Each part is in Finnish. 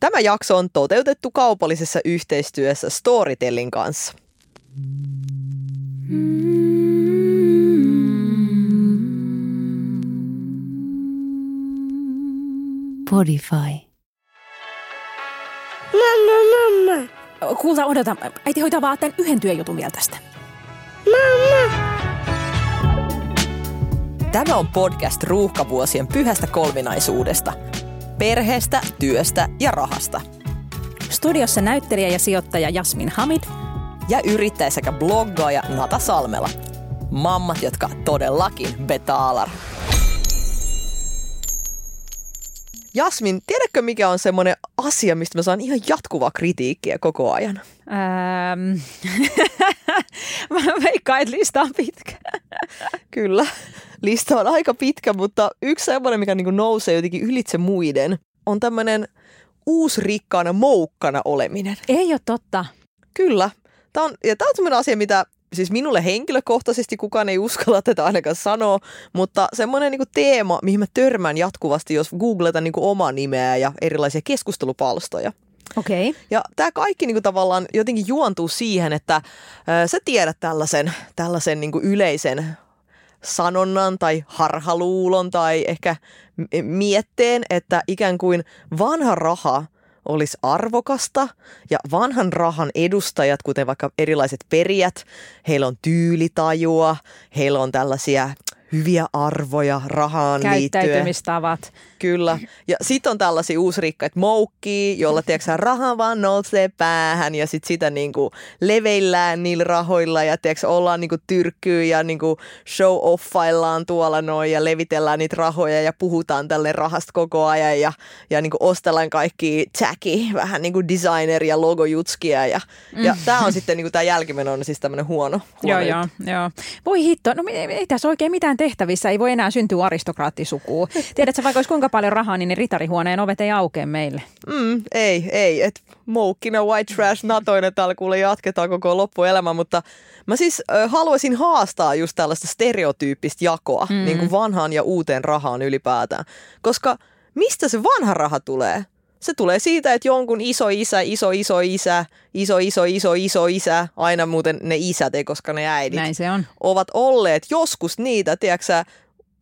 Tämä jakso on toteutettu kaupallisessa yhteistyössä Storytellin kanssa. Podify. Mamma, mamma. Kuulta, odota. Äiti hoitaa vaan tämän yhden työjutun vielä tästä. Mamma. Tämä on podcast ruuhkavuosien pyhästä kolminaisuudesta. Perheestä, työstä ja rahasta. Studiossa näyttelijä ja sijoittaja Jasmin Hamid. Ja yrittäjä sekä bloggaaja Nata Salmela. Mammat, jotka todellakin betaalar. Jasmin, tiedätkö mikä on semmoinen asia, mistä mä saan ihan jatkuvaa kritiikkiä koko ajan? Ähm. Mä veikkaan, että lista on pitkä. Kyllä, lista on aika pitkä, mutta yksi semmoinen, mikä niin nousee jotenkin ylitse muiden, on tämmöinen uusrikkaana moukkana oleminen. Ei ole totta. Kyllä. Tämä on, ja tämä on semmoinen asia, mitä siis minulle henkilökohtaisesti kukaan ei uskalla tätä ainakaan sanoa, mutta semmoinen niin teema, mihin mä törmään jatkuvasti, jos googletan niin omaa nimeä ja erilaisia keskustelupalstoja. Okei. Okay. Ja tämä kaikki niin kuin tavallaan jotenkin juontuu siihen, että ö, sä tiedät tällaisen, tällaisen niin kuin yleisen sanonnan tai harhaluulon tai ehkä mietteen, että ikään kuin vanha raha olisi arvokasta ja vanhan rahan edustajat, kuten vaikka erilaiset perijät, heillä on tyylitajua, heillä on tällaisia hyviä arvoja rahaan liittyen. Kyllä. Ja sitten on tällaisia uusrikkaita moukkii, jolla tiedätkö, raha vaan nousee päähän ja sitten sitä niinku leveillään niillä rahoilla ja tiedätkö, ollaan niinku tyrkkyy ja niinku show offaillaan tuolla noin ja levitellään niitä rahoja ja puhutaan tälle rahasta koko ajan ja, ja niinku ostellaan kaikki tacky, vähän niinku designer ja logojutskia ja, mm. ja tämä on sitten niinku tämä jälkimeno on siis tämmöinen huono, huono joo, joo, joo. Voi hitto, no ei, ei tässä oikein mitään tehtävissä, ei voi enää syntyä aristokraattisukuu. Tiedätkö, vaikka olisi kuinka paljon rahaa, niin ne ritarihuoneen ovet ei aukea meille. Mm, ei, ei. Et moukkina white trash natoinen täällä kuule jatketaan koko loppuelämä, mutta mä siis äh, haluaisin haastaa just tällaista stereotyyppistä jakoa mm. niin kuin vanhaan ja uuteen rahaan ylipäätään. Koska mistä se vanha raha tulee? Se tulee siitä, että jonkun iso isä, iso iso isä, iso iso iso iso isä, aina muuten ne isät, ei koska ne äidit, Näin se on. ovat olleet joskus niitä, tiedätkö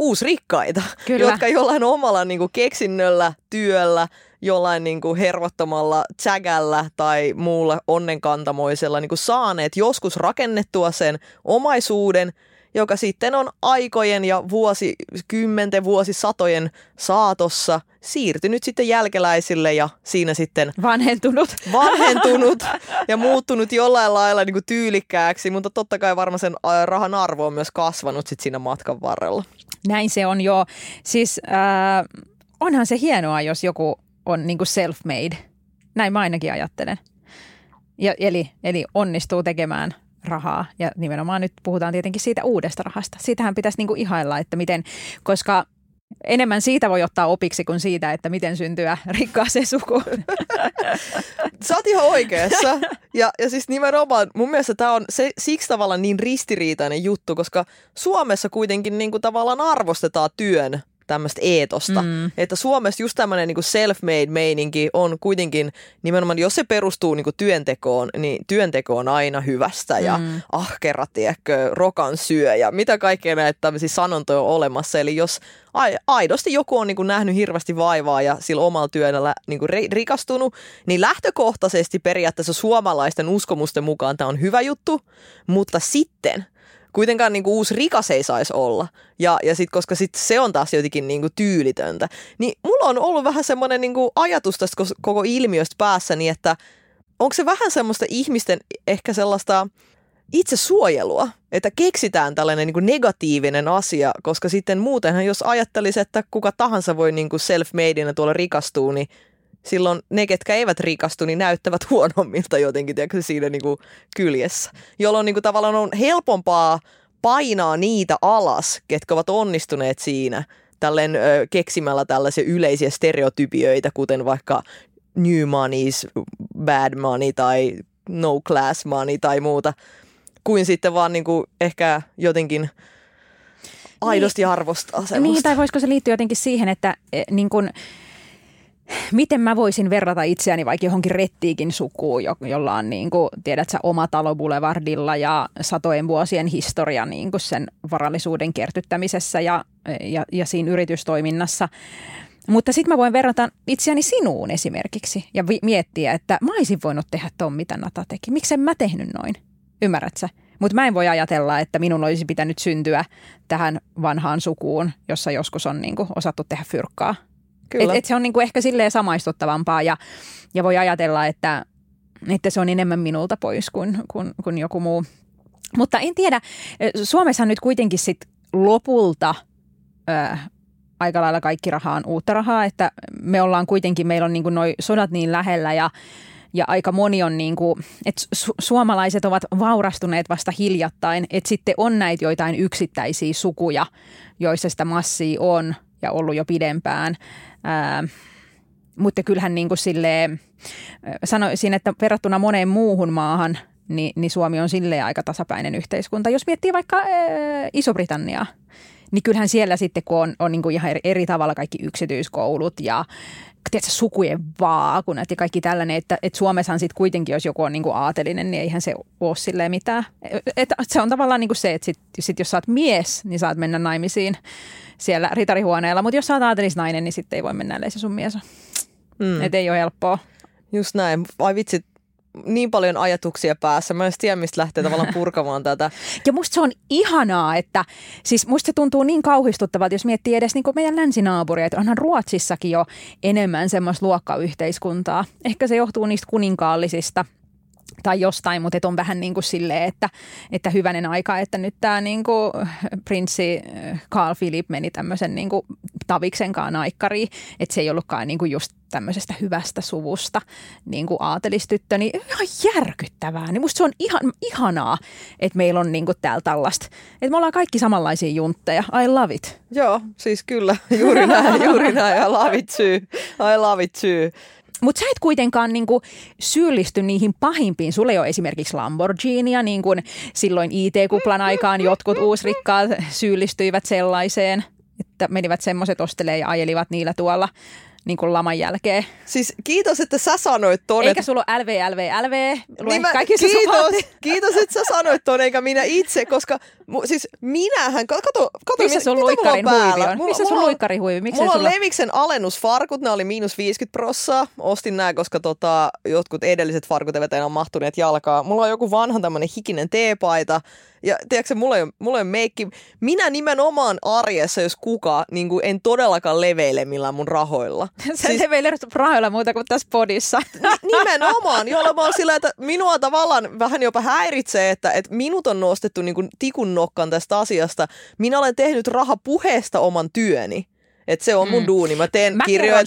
uusrikkaita, Kyllä. jotka jollain omalla niin kuin keksinnöllä, työllä, jollain niin kuin hervottomalla tsägällä tai muulla onnenkantamoisella niin kuin saaneet joskus rakennettua sen omaisuuden, joka sitten on aikojen ja vuosikymmenten, vuosisatojen saatossa siirtynyt sitten jälkeläisille ja siinä sitten Vanhentunut. vanhentunut ja muuttunut jollain lailla niin kuin tyylikkääksi, mutta totta kai varmaan sen ä, rahan arvo on myös kasvanut sitten siinä matkan varrella. Näin se on jo. Siis äh, onhan se hienoa, jos joku on niin self-made. Näin mä ainakin ajattelen. Ja, eli, eli onnistuu tekemään rahaa. Ja nimenomaan nyt puhutaan tietenkin siitä uudesta rahasta. Siitähän pitäisi niin ihailla, että miten, koska enemmän siitä voi ottaa opiksi kuin siitä, että miten syntyä rikkaaseen sukuun. Sä oot ihan oikeassa. Ja, ja siis nimenomaan mun mielestä tämä on se, siksi tavallaan niin ristiriitainen juttu, koska Suomessa kuitenkin niin kuin tavallaan arvostetaan työn tämmöistä eetosta. Mm. Että Suomessa just tämmöinen niin self-made meininki on kuitenkin nimenomaan, jos se perustuu niin kuin työntekoon, niin työnteko on aina hyvästä ja mm. ahkera, tiedätkö, rokan syö ja mitä kaikkea näitä tämmöisiä sanontoja on olemassa. Eli jos aidosti joku on niin kuin nähnyt hirveästi vaivaa ja sillä omalla työllä niin kuin rikastunut, niin lähtökohtaisesti periaatteessa suomalaisten uskomusten mukaan tämä on hyvä juttu, mutta sitten kuitenkaan niin kuin uusi rikas ei saisi olla. Ja, ja sitten koska sit se on taas jotenkin niin kuin tyylitöntä. Niin mulla on ollut vähän semmoinen niin kuin ajatus tästä koko ilmiöstä päässäni, että onko se vähän semmoista ihmisten ehkä sellaista itse suojelua, että keksitään tällainen niin negatiivinen asia, koska sitten muutenhan jos ajattelisi, että kuka tahansa voi niin kuin self-madeinä tuolla rikastua, niin silloin ne, ketkä eivät rikastu, niin näyttävät huonommilta jotenkin tiedätkö, siinä niin kuin kyljessä. Jolloin niin kuin tavallaan on helpompaa painaa niitä alas, ketkä ovat onnistuneet siinä tälleen ö, keksimällä tällaisia yleisiä stereotypioita, kuten vaikka new money's bad money tai no class money tai muuta, kuin sitten vaan niin kuin ehkä jotenkin aidosti niin, arvostaa semmoista. Niin, tai voisiko se liittyä jotenkin siihen, että niin kuin, miten mä voisin verrata itseäni vaikka johonkin rettiikin sukuun, jo, jolla on niin kuin, tiedät sä, oma talo Boulevardilla ja satojen vuosien historia niin kuin sen varallisuuden kertyttämisessä ja, ja, ja siinä yritystoiminnassa. Mutta sitten mä voin verrata itseäni sinuun esimerkiksi ja vi- miettiä, että mä olisin voinut tehdä ton, mitä Nata teki. Miksi en mä tehnyt noin? Ymmärrät sä? Mutta mä en voi ajatella, että minun olisi pitänyt syntyä tähän vanhaan sukuun, jossa joskus on niinku osattu tehdä fyrkkaa. Kyllä. Et, et se on niinku ehkä silleen samaistuttavampaa ja, ja voi ajatella, että, että se on enemmän minulta pois kuin, kuin, kuin joku muu. Mutta en tiedä, Suomessa nyt kuitenkin sit lopulta ö, aika lailla kaikki raha on uutta rahaa, että me ollaan kuitenkin, meillä on niinku noi sodat niin lähellä ja ja aika moni on niin kuin, että su- suomalaiset ovat vaurastuneet vasta hiljattain, että sitten on näitä joitain yksittäisiä sukuja, joissa sitä massia on ja ollut jo pidempään. Ää, mutta kyllähän niin kuin silleen, sanoisin, että verrattuna moneen muuhun maahan, niin, niin Suomi on silleen aika tasapäinen yhteiskunta. Jos miettii vaikka ää, Iso-Britanniaa, niin kyllähän siellä sitten, kun on, on niin kuin ihan eri, eri tavalla kaikki yksityiskoulut ja tiedätkö, sukujen vaakunat ja kaikki tällainen, että, että Suomessahan sitten kuitenkin, jos joku on niin kuin aatelinen, niin eihän se ole silleen mitään. Et, se on tavallaan niin kuin se, että sit, sit jos sä oot mies, niin saat mennä naimisiin siellä ritarihuoneella, mutta jos sä oot aatelisnainen, niin sitten ei voi mennä, se sun mies. Mm. Että ei ole helppoa. Just näin. Ai vitsi, niin paljon ajatuksia päässä. Mä en tiedä, mistä lähtee tavallaan purkamaan tätä. Ja musta se on ihanaa, että siis musta se tuntuu niin kauhistuttavalta, jos miettii edes niin meidän länsinaapuria, että onhan Ruotsissakin jo enemmän semmoista luokkayhteiskuntaa. Ehkä se johtuu niistä kuninkaallisista tai jostain, mutta on vähän niin kuin silleen, että, että hyvänen aika, että nyt tämä niin kuin prinssi Carl Philip meni tämmöisen niin kuin taviksenkaan aikkariin, että se ei ollutkaan niin kuin just tämmöisestä hyvästä suvusta niin kuin aatelistyttö, niin ihan järkyttävää. Niin musta se on ihan, ihanaa, että meillä on niin kuin täällä tällaista. Että me ollaan kaikki samanlaisia juntteja. I love it. Joo, siis kyllä. Juuri näin, juuri näin. I love it too. I love it too. Mutta sä et kuitenkaan niinku syyllisty niihin pahimpiin. Sulle ei ole esimerkiksi Lamborghinia, niin kuin silloin IT-kuplan aikaan jotkut uusrikkaat syyllistyivät sellaiseen, että menivät semmoiset ostelee ja ajelivat niillä tuolla niin kuin laman jälkeen. Siis kiitos, että sä sanoit ton. Eikä sulla ole LV, LV, LV. Niin mä, kiitos, kiitos, että sä sanoit ton, eikä minä itse, koska mu, siis minähän, kato, kato Missä sun luikkarin huivi on? Mulla, Missä sun luikkarin huivi? Miksei mulla sulla... on Leviksen alennusfarkut, ne oli miinus 50 prossaa. Ostin nämä, koska tota, jotkut edelliset farkut eivät enää mahtuneet jalkaa. Mulla on joku vanha tämmönen hikinen teepaita, ja tiedätkö, mulla ei, mulla ei meikki. Minä nimenomaan arjessa, jos kuka, niin kuin en todellakaan leveile millään mun rahoilla. Sä siis, leveilet rahoilla muuta kuin tässä podissa. Ni, nimenomaan, jolla mä oon sillä, että minua tavallaan vähän jopa häiritsee, että, että minut on nostettu niin kuin tikun nokkan tästä asiasta. Minä olen tehnyt rahapuheesta oman työni. Et se on mun mm. duuni. Mä teen Mä kirjoja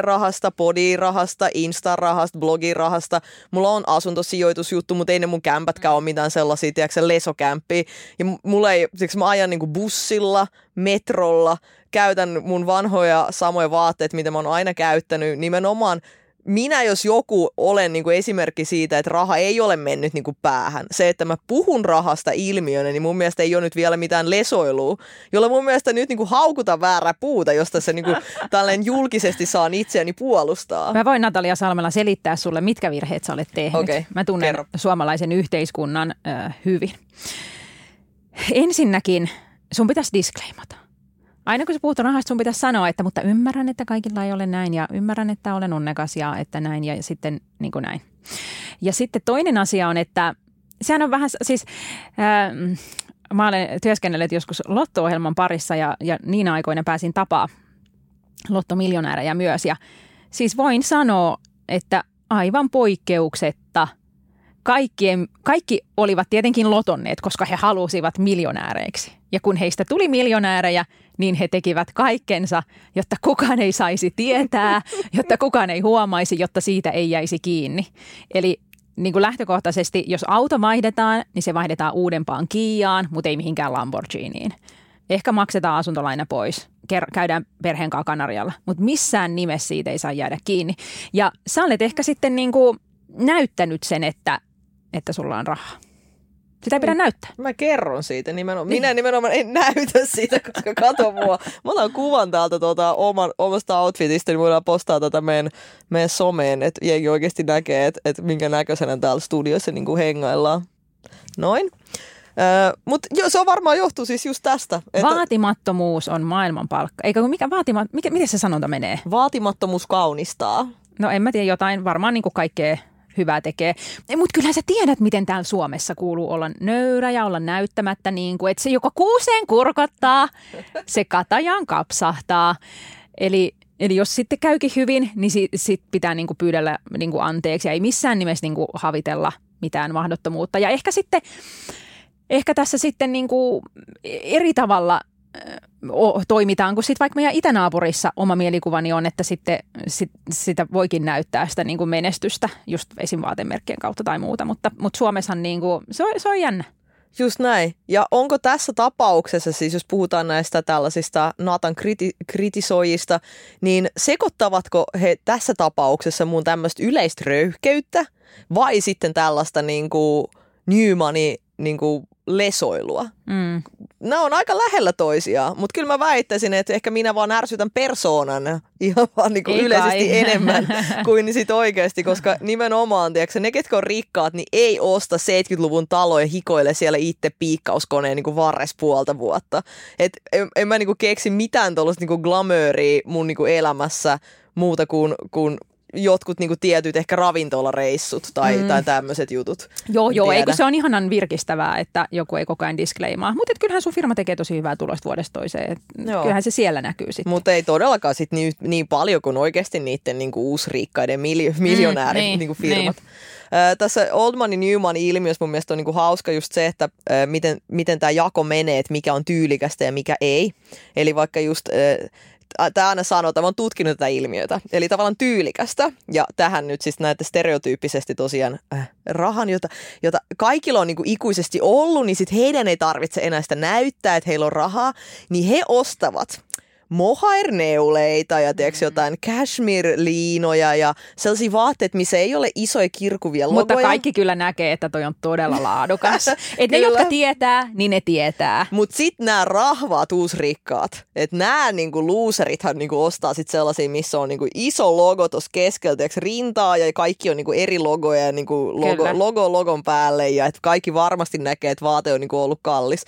rahasta, podirahasta, instarahasta, blogirahasta. Mulla on asuntosijoitusjuttu, mutta ei ne mun kämpätkään ole mitään sellaisia, tiedätkö, lesokämppiä. Ja mulla ei, siksi mä ajan niinku bussilla, metrolla, käytän mun vanhoja samoja vaatteet, mitä mä oon aina käyttänyt, nimenomaan minä jos joku olen niin kuin esimerkki siitä, että raha ei ole mennyt niin kuin päähän. Se, että mä puhun rahasta ilmiönä, niin mun mielestä ei ole nyt vielä mitään lesoilua, jolla mun mielestä nyt niin kuin haukuta väärää puuta, josta se niin kuin, tällainen julkisesti saan itseäni puolustaa. Mä voin Natalia Salmela selittää sulle, mitkä virheet sä olet tehnyt. Okay, mä tunnen kerro. suomalaisen yhteiskunnan äh, hyvin. Ensinnäkin sun pitäisi disclaimata aina kun sä puhut rahasta, sun pitäisi sanoa, että mutta ymmärrän, että kaikilla ei ole näin ja ymmärrän, että olen onnekas ja että näin ja sitten niin kuin näin. Ja sitten toinen asia on, että sehän on vähän siis... Äh, mä olen työskennellyt joskus Lotto-ohjelman parissa ja, ja niin aikoina pääsin tapaa Lottomiljonäärejä myös. Ja siis voin sanoa, että aivan poikkeuksetta kaikkien, kaikki olivat tietenkin lotonneet, koska he halusivat miljonääreiksi. Ja kun heistä tuli miljonäärejä, niin he tekivät kaikkensa, jotta kukaan ei saisi tietää, jotta kukaan ei huomaisi, jotta siitä ei jäisi kiinni. Eli niin kuin lähtökohtaisesti, jos auto vaihdetaan, niin se vaihdetaan uudempaan Kiaan, mutta ei mihinkään Lamborghiniin. Ehkä maksetaan asuntolaina pois, käydään perheen kanssa Kanarialla, mutta missään nimessä siitä ei saa jäädä kiinni. Ja sä olet ehkä sitten niin kuin näyttänyt sen, että, että sulla on rahaa. Sitä ei pidä näyttää. Mä kerron siitä nimenomaan. Minä nimenomaan en näytä siitä, koska kato mua. Mä otan kuvan täältä tuota, oman, omasta outfitista, niin voidaan postaa tätä meidän, meidän someen, että jengi oikeasti näkee, että, että minkä näköisenä täällä studiossa niin kuin hengaillaan. Noin. Öö, Mutta se on varmaan johtuu siis just tästä. Että Vaatimattomuus on maailman palkka. Eikö mikä vaatima, mikä, miten se sanonta menee? vaatimattomuus kaunistaa. No en mä tiedä, jotain varmaan niin kuin kaikkea hyvää tekee. Mutta kyllähän sä tiedät, miten täällä Suomessa kuuluu olla nöyrä ja olla näyttämättä niin kuin, että se joko kuuseen kurkottaa, se katajaan kapsahtaa. Eli, eli jos sitten käykin hyvin, niin sit, sit pitää niin kuin pyydellä niin kuin anteeksi ja ei missään nimessä niin kuin havitella mitään mahdottomuutta. Ja ehkä sitten, ehkä tässä sitten niin kuin eri tavalla o- toimitaan, kun sitten vaikka meidän itänaapurissa oma mielikuvani on, että sitten sit, sitä voikin näyttää sitä niin kuin menestystä just esim. vaatemerkkien kautta tai muuta, mutta, mutta Suomessahan niin kuin, se, on, se on jännä. Just näin. Ja onko tässä tapauksessa, siis jos puhutaan näistä tällaisista Natan kriti- kritisoijista, niin sekoittavatko he tässä tapauksessa mun tämmöistä yleistä röyhkeyttä vai sitten tällaista niin kuin Newmanin niin kuin lesoilua? Mm. Nämä on aika lähellä toisiaan, mutta kyllä mä väittäisin, että ehkä minä vaan ärsytän persoonan ihan vaan niin kuin Ei yleisesti kai. enemmän kuin sit oikeasti, koska nimenomaan, tiedätkö, ne ketkä on rikkaat, niin ei osta 70-luvun taloja hikoille siellä itse piikkauskoneen niin kuin varres puolta vuotta. Et en, en mä niin kuin keksi mitään tuollaista niin glamööriä mun niin kuin elämässä muuta kuin, kuin jotkut niin kuin tietyt ehkä ravintolareissut tai, mm. tai tämmöiset jutut. Joo, joo, eikö se on ihanan virkistävää, että joku ei koko ajan diskleimaa. Mutta kyllähän sun firma tekee tosi hyvää tulosta vuodesta toiseen. Et Joo. Kyllähän se siellä näkyy sitten. Mutta ei todellakaan sit niin, niin paljon kuin oikeasti niiden niinku uusrikkaiden miljo, miljonäärin niin, niinku firmat. Ö, tässä Oldman ja Newman ilmiössä mun mielestä on niinku hauska just se, että miten, miten tämä jako menee, että mikä on tyylikästä ja mikä ei. Eli vaikka just tämä aina että mä oon tutkinut tätä ilmiötä. Eli tavallaan tyylikästä. Ja tähän nyt siis näette stereotyyppisesti tosiaan äh, rahan, jota, jota kaikilla on niinku ikuisesti ollut, niin sit heidän ei tarvitse enää sitä näyttää, että heillä on rahaa. Niin he ostavat mohairneuleita ja tiedätkö, jotain cashmere-liinoja ja sellaisia vaatteet, missä ei ole isoja kirkuvia logoja. Mutta kaikki kyllä näkee, että toi on todella laadukas. Et ne, jotka tietää, niin ne tietää. Mutta sitten nämä rahvaat uusrikkaat, että nämä niinku loserithan niinku ostaa sit sellaisia, missä on niinku iso logo tuossa keskellä, tiedätkö, rintaa ja kaikki on niinku eri logoja ja niinku logo, Kyllä. logo logon päälle ja että kaikki varmasti näkee, että vaate on niinku ollut kallis.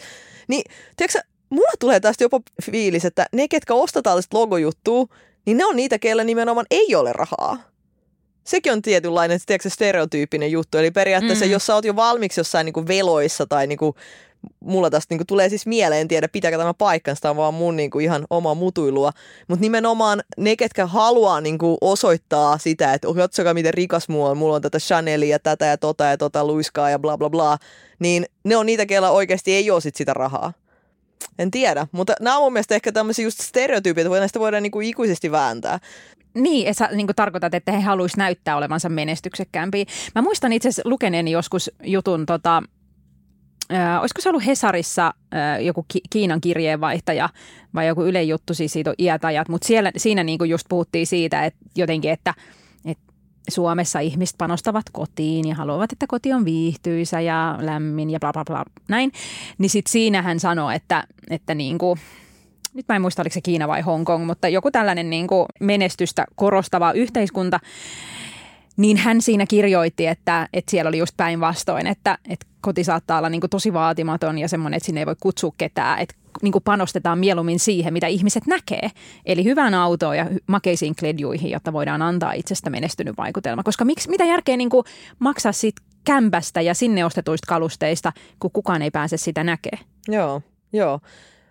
Niin, tiedätkö, mulla tulee tästä jopa fiilis, että ne, ketkä ostaa tällaista logojuttua, niin ne on niitä, keillä nimenomaan ei ole rahaa. Sekin on tietynlainen tiedätkö, stereotyyppinen juttu. Eli periaatteessa, mm. jos sä oot jo valmiiksi jossain niinku veloissa tai niinku, mulla tästä niinku tulee siis mieleen, en tiedä pitääkö tämä paikkansa, tämä on vaan mun niinku ihan oma mutuilua. Mutta nimenomaan ne, ketkä haluaa niinku osoittaa sitä, että katsokaa miten rikas mulla on, mulla on tätä Chanelia, tätä ja tota ja tota luiskaa ja bla bla bla, niin ne on niitä, keillä oikeasti ei ole sit sitä rahaa. En tiedä, mutta nämä on mun mielestä ehkä tämmöisiä just stereotyypit, että näistä voidaan niinku ikuisesti vääntää. Niin, että sä niin tarkoitat, että he haluaisivat näyttää olevansa menestyksekkäämpiä. Mä muistan itse asiassa lukeneeni joskus jutun, tota, äh, olisiko se ollut Hesarissa äh, joku Ki- Kiinan kirjeenvaihtaja vai joku Yle juttu, siis siitä on iät ajat, mutta siellä, siinä niin just puhuttiin siitä, että jotenkin, että Suomessa ihmiset panostavat kotiin ja haluavat, että koti on viihtyisä ja lämmin ja bla bla bla näin. Niin sitten siinä hän sanoi, että, että niin kuin, nyt mä en muista oliko se Kiina vai Hongkong, mutta joku tällainen niin kuin menestystä korostava yhteiskunta, niin hän siinä kirjoitti, että, että siellä oli just päinvastoin, että, että koti saattaa olla niin kuin tosi vaatimaton ja semmoinen, että sinne ei voi kutsua ketään, että niin kuin panostetaan mieluummin siihen, mitä ihmiset näkee. Eli hyvään autoon ja makeisiin kledjuihin, jotta voidaan antaa itsestä menestynyt vaikutelma. Koska miksi, mitä järkeä niin kuin maksaa siitä kämpästä ja sinne ostetuista kalusteista, kun kukaan ei pääse sitä näkee. Joo, joo.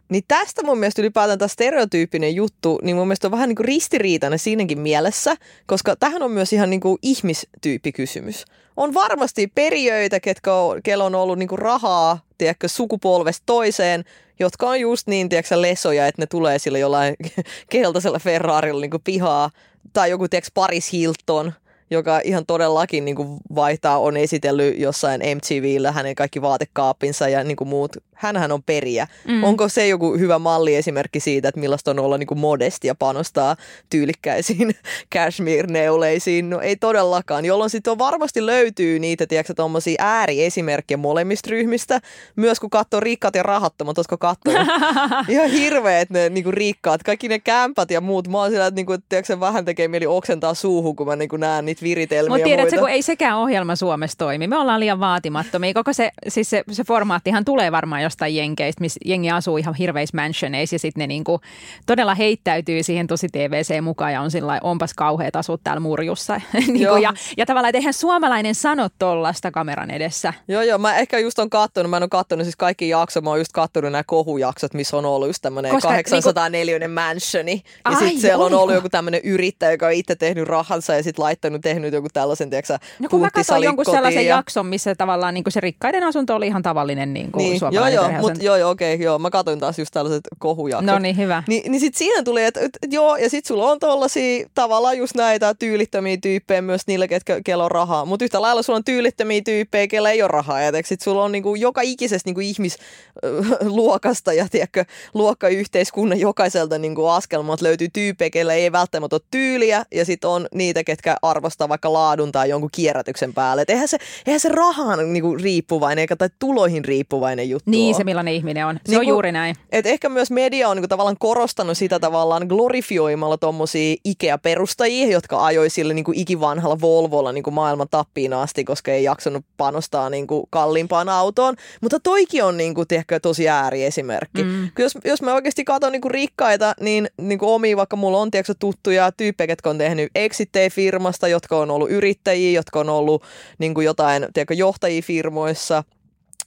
Niin tästä mun mielestä ylipäätään tämä stereotyyppinen juttu, niin mun mielestä on vähän niin kuin ristiriitainen siinäkin mielessä, koska tähän on myös ihan niin kuin ihmistyyppikysymys. On varmasti perijöitä, ketkä on, kello on ollut niin kuin rahaa, tiedätkö, sukupolvesta toiseen, jotka on just niin, tiedätkö, lesoja, että ne tulee sillä jollain keltaisella Ferrarilla niin kuin pihaa, tai joku, tiedätkö, Paris Hilton, joka ihan todellakin niin kuin vaihtaa, on esitellyt jossain MTVllä hänen kaikki vaatekaapinsa ja niin kuin muut. Hänhän on periä. Mm. Onko se joku hyvä malli esimerkki siitä, että millaista on olla niin kuin modesti ja panostaa tyylikkäisiin cashmere-neuleisiin? No ei todellakaan, jolloin sitten varmasti löytyy niitä, tiedätkö, tommosia ääriesimerkkejä molemmista ryhmistä. Myös kun katsoo rikkaat ja rahattomat, oletko katsonut? ihan hirveet ne niin kuin rikkaat, kaikki ne kämpät ja muut. Mä oon sillä, että, niin kuin, tiedätkö, vähän tekee mieli oksentaa suuhun, kun mä niin kuin näen niitä viritelmiä Mutta tiedätkö, kun ei sekään ohjelma Suomessa toimi. Me ollaan liian vaatimattomia. Koko se, siis se, se formaattihan tulee varmaan jostain jenkeistä, missä jengi asuu ihan hirveissä mansioneissa ja sitten ne niinku todella heittäytyy siihen tosi TVC mukaan ja on sillä onpas kauheat asut täällä murjussa. niinku, ja, ja tavallaan, että eihän suomalainen sano tollasta kameran edessä. Joo, joo. Mä ehkä just on kattonut, mä en ole kattonut siis kaikki jakso, mä oon just kattonut nämä kohujaksot, missä on ollut just tämmönen Koska 804 niinku... mansioni. Ja sitten siellä on ollut joku tämmöinen yrittäjä, joka on itse tehnyt rahansa ja sitten laittanut, tehnyt joku tällaisen, tiedätkö No kun mä katsoin jonkun sellaisen ja... jakson, missä tavallaan niin se rikkaiden asunto oli ihan tavallinen niin kuin Niin, joo, suomalainen joo, mut, joo, joo, okei, okay, joo. Mä katsoin taas just tällaiset kohujaksot. No niin, hyvä. Ni, niin sit siinä tuli, että et, et joo, ja sit sulla on tollasia tavallaan just näitä tyylittömiä tyyppejä myös niille, ketkä, kellä on rahaa. Mutta yhtä lailla sulla on tyylittömiä tyyppejä, kellä ei ole rahaa. Ja sit sulla on niinku joka ikisestä niinku ihmisluokasta ja tiedätkö, luokkayhteiskunnan jokaiselta niinku askelmat löytyy tyyppejä, kellä ei välttämättä ole tyyliä. Ja sitten on niitä, ketkä arvostaa vaikka laadun tai jonkun kierrätyksen päälle. Et eihän se, eihän se rahaan niinku riippuvainen eikä tai tuloihin riippuvainen juttu Niin ole. se millainen ihminen on. Se Niin on juuri näin. Et ehkä myös media on niinku tavallaan korostanut sitä tavallaan glorifioimalla tommosia Ikea-perustajia, jotka ajoi sille niinku ikivanhalla Volvolla niinku maailman tappiin asti, koska ei jaksanut panostaa niinku kalliimpaan autoon. Mutta toikin on niinku, tiedätkö, tosi ääriesimerkki. Mm. Jos, jos mä oikeasti katson niinku rikkaita, niin niinku omia, vaikka mulla on tiedätkö, tuttuja tyyppejä, jotka on tehnyt exitteja firmasta, jotka on ollut yrittäjiä, jotka on ollut niinku jotain tiedätkö, johtajia firmoissa.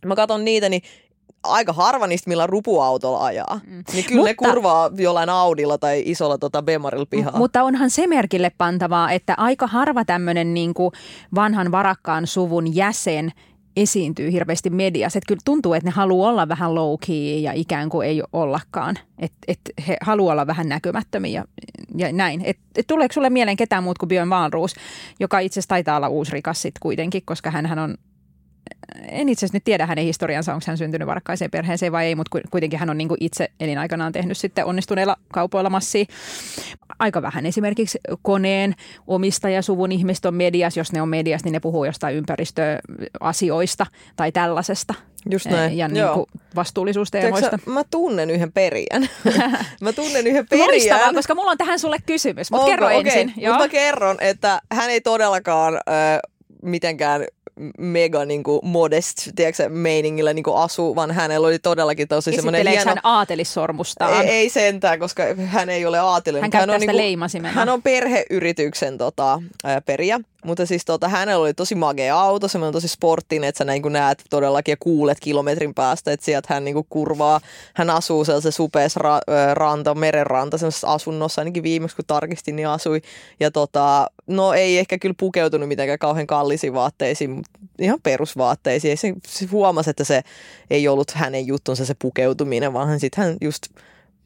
Mä katson niitä, niin aika harva niistä, millä rupuautolla ajaa. Mm. Niin kyllä Mutta... ne kurvaa jollain Audilla tai isolla tota Bemarilla pihaa. Mutta onhan se merkille pantavaa, että aika harva tämmöinen niin vanhan varakkaan suvun jäsen esiintyy hirveästi mediassa. Että kyllä tuntuu, että ne haluaa olla vähän low key ja ikään kuin ei ollakaan. Että et he haluaa olla vähän näkymättömiä ja, ja näin. Et, et tuleeko sulle mieleen ketään muut kuin Björn Wahlroos, joka itse asiassa taitaa olla uusrikas sit kuitenkin, koska hän on en itse asiassa nyt tiedä hänen historiansa, onko hän syntynyt varakkaiseen perheeseen vai ei, mutta ku- kuitenkin hän on niin itse elinaikanaan tehnyt sitten onnistuneilla kaupoilla massia. Aika vähän esimerkiksi koneen omistajasuvun ihmiset on mediassa, jos ne on mediassa, niin ne puhuu jostain ympäristöasioista tai tällaisesta. Just näin, Ja niin kuin vastuullisuusteemoista. Tiedätkö, sä, mä tunnen yhden perijän. mä tunnen yhden perijän. Loistavaa, koska mulla on tähän sulle kysymys, mutta kerro Okei, ensin. mut mä kerron, että hän ei todellakaan äh, mitenkään mega niinku modest, tiedätkö, meiningillä niinku asu, vaan hänellä oli todellakin tosi semmoinen hieno... hän aatelissormustaan? Ei, ei sentään, koska hän ei ole aatelinen. Hän käyttää on niinku- leimasimena. Hän on perheyrityksen tota, periä, mutta siis tota, hänellä oli tosi magea auto, semmoinen tosi sporttinen, että sä näin kun näet todellakin ja kuulet kilometrin päästä, että sieltä hän niinku kurvaa. Hän asuu sellaisessa supeassa ra- ranta, merenranta, semmoisessa asunnossa, ainakin viimeksi kun tarkistin, niin asui. Ja tota, no ei ehkä kyllä pukeutunut mitenkään kauhean kallisiin vaatteisiin, mutta ihan perusvaatteisiin. Se, se huomasi, että se ei ollut hänen juttunsa se pukeutuminen, vaan sitten hän just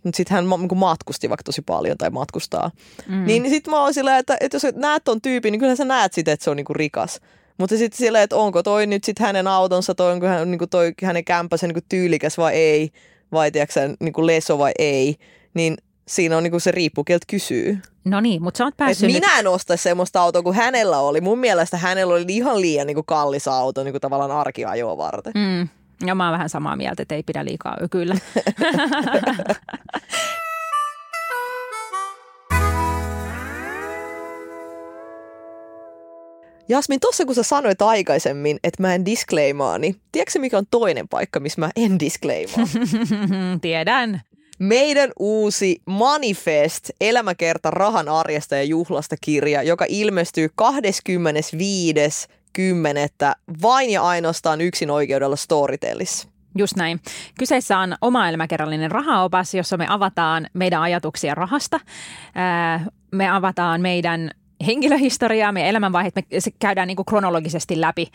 mutta sitten hän niinku matkusti vaikka tosi paljon tai matkustaa. Mm. Niin, niin sitten mä oon silleen, että, että jos näet ton tyypin, niin kyllä sä näet sitä, että se on niinku rikas. Mutta sitten silleen, että onko toi nyt sitten hänen autonsa, toi, onko hän, niinku toi hänen kämpänsä niinku tyylikäs vai ei, vai tiedätkö niinku leso vai ei, niin siinä on niinku se riippuu, keltä kysyy. No niin, mutta sä oot Et päässyt nyt minä en osta semmoista autoa kuin hänellä oli. Mun mielestä hänellä oli ihan liian niinku kallis auto niinku tavallaan arkiajoa varten. Mm. Ja mä oon vähän samaa mieltä, että ei pidä liikaa kyllä. Jasmin, tuossa kun sä sanoit aikaisemmin, että mä en disclaimaa, niin tiedätkö mikä on toinen paikka, missä mä en disclaimaa? Tiedän. Meidän uusi Manifest, elämäkerta rahan arjesta ja juhlasta kirja, joka ilmestyy 25.10. vain ja ainoastaan yksin oikeudella Storytellissa. Just näin. Kyseessä on oma elämäkerrallinen rahaopas, jossa me avataan meidän ajatuksia rahasta. Ää, Me avataan meidän henkilöhistoriaa, meidän elämänvaiheet, me se käydään niin kuin kronologisesti läpi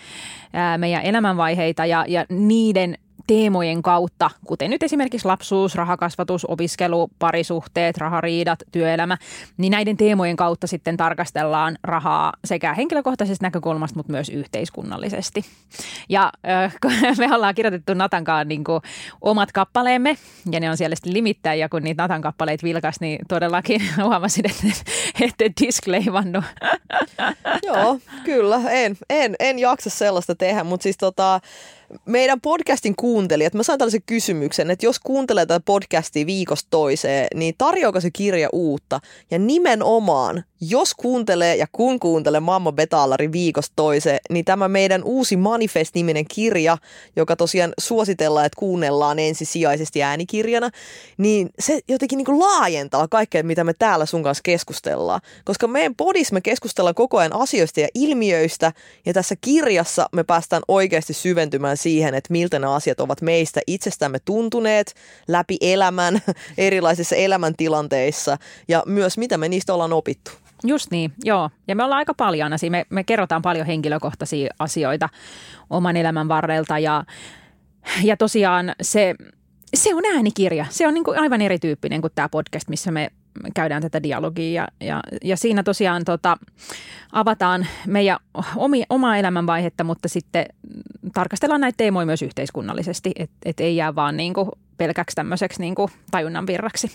ää, meidän elämänvaiheita ja, ja niiden teemojen kautta, kuten nyt esimerkiksi lapsuus, rahakasvatus, opiskelu, parisuhteet, rahariidat, työelämä, niin näiden teemojen kautta sitten tarkastellaan rahaa sekä henkilökohtaisesta näkökulmasta, mutta myös yhteiskunnallisesti. Ja me ollaan kirjoitettu Natankaan niin kuin omat kappaleemme, ja ne on siellä sitten limittäin, ja kun niitä Natan kappaleita vilkas, niin todellakin huomasin, että ette diskleivannut. Joo, kyllä. En, en, en jaksa sellaista tehdä, mutta siis tota, meidän podcastin kuuntelijat, mä sain tällaisen kysymyksen, että jos kuuntelee tätä podcastia viikosta toiseen, niin tarjoako se kirja uutta? Ja nimenomaan, jos kuuntelee ja kun kuuntelee Mamma Betaalari viikosta toiseen, niin tämä meidän uusi Manifest-niminen kirja, joka tosiaan suositellaan, että kuunnellaan ensisijaisesti äänikirjana, niin se jotenkin niin kuin laajentaa kaikkea, mitä me täällä sun kanssa keskustellaan. Koska meidän podissa me keskustellaan koko ajan asioista ja ilmiöistä, ja tässä kirjassa me päästään oikeasti syventymään siihen, että miltä ne asiat ovat meistä itsestämme tuntuneet läpi elämän, erilaisissa elämäntilanteissa ja myös mitä me niistä ollaan opittu. Just niin, joo. Ja me ollaan aika paljon, me, me kerrotaan paljon henkilökohtaisia asioita oman elämän varrelta ja, ja tosiaan se, se on äänikirja. Se on niin kuin aivan erityyppinen kuin tämä podcast, missä me käydään tätä dialogia ja, ja, ja siinä tosiaan tota, avataan meidän omi, omaa elämänvaihetta, mutta sitten tarkastellaan näitä teemoja myös yhteiskunnallisesti, että et ei jää vaan niin kuin pelkäksi tämmöiseksi niin kuin tajunnan virraksi.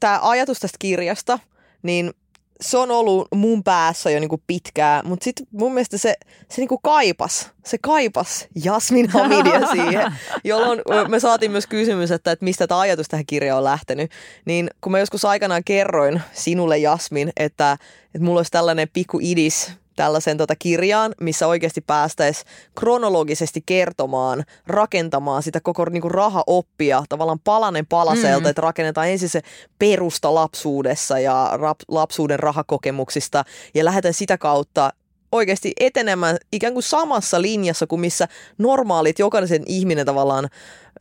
Tämä ajatus tästä kirjasta, niin se on ollut mun päässä jo niinku pitkään, mutta sitten mun mielestä se, se niinku kaipas, se kaipas Jasmin Hamidia siihen, jolloin me saatiin myös kysymys, että, että mistä tämä ajatus tähän kirjaan on lähtenyt. Niin kun mä joskus aikanaan kerroin sinulle Jasmin, että, että mulla olisi tällainen pikku idis, tällaisen tota kirjaan, missä oikeasti päästäisiin kronologisesti kertomaan, rakentamaan sitä koko niinku rahaoppia tavallaan palanen palaselta, mm. että rakennetaan ensin se perusta lapsuudessa ja rap, lapsuuden rahakokemuksista ja lähdetään sitä kautta oikeasti etenemään ikään kuin samassa linjassa kuin missä normaalit jokaisen ihminen tavallaan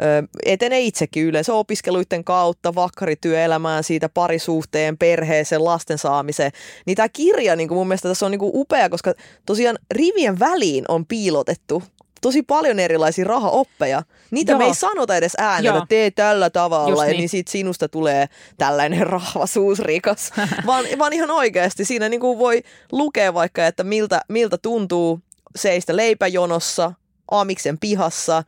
ö, etenee itsekin yleensä opiskeluiden kautta, vakkarityöelämään, siitä parisuhteen, perheeseen, lasten saamiseen. Niin tämä kirja niin kuin mun mielestä tässä on niin kuin upea, koska tosiaan rivien väliin on piilotettu tosi paljon erilaisia rahaoppeja. Niitä Joo. me ei sanota edes äänellä, tee tällä tavalla ja niin. niin siitä sinusta tulee tällainen rahvasuusrikas. vaan, vaan ihan oikeasti siinä niin kuin voi lukea vaikka, että miltä, miltä tuntuu seistä leipäjonossa, Amiksen pihassa,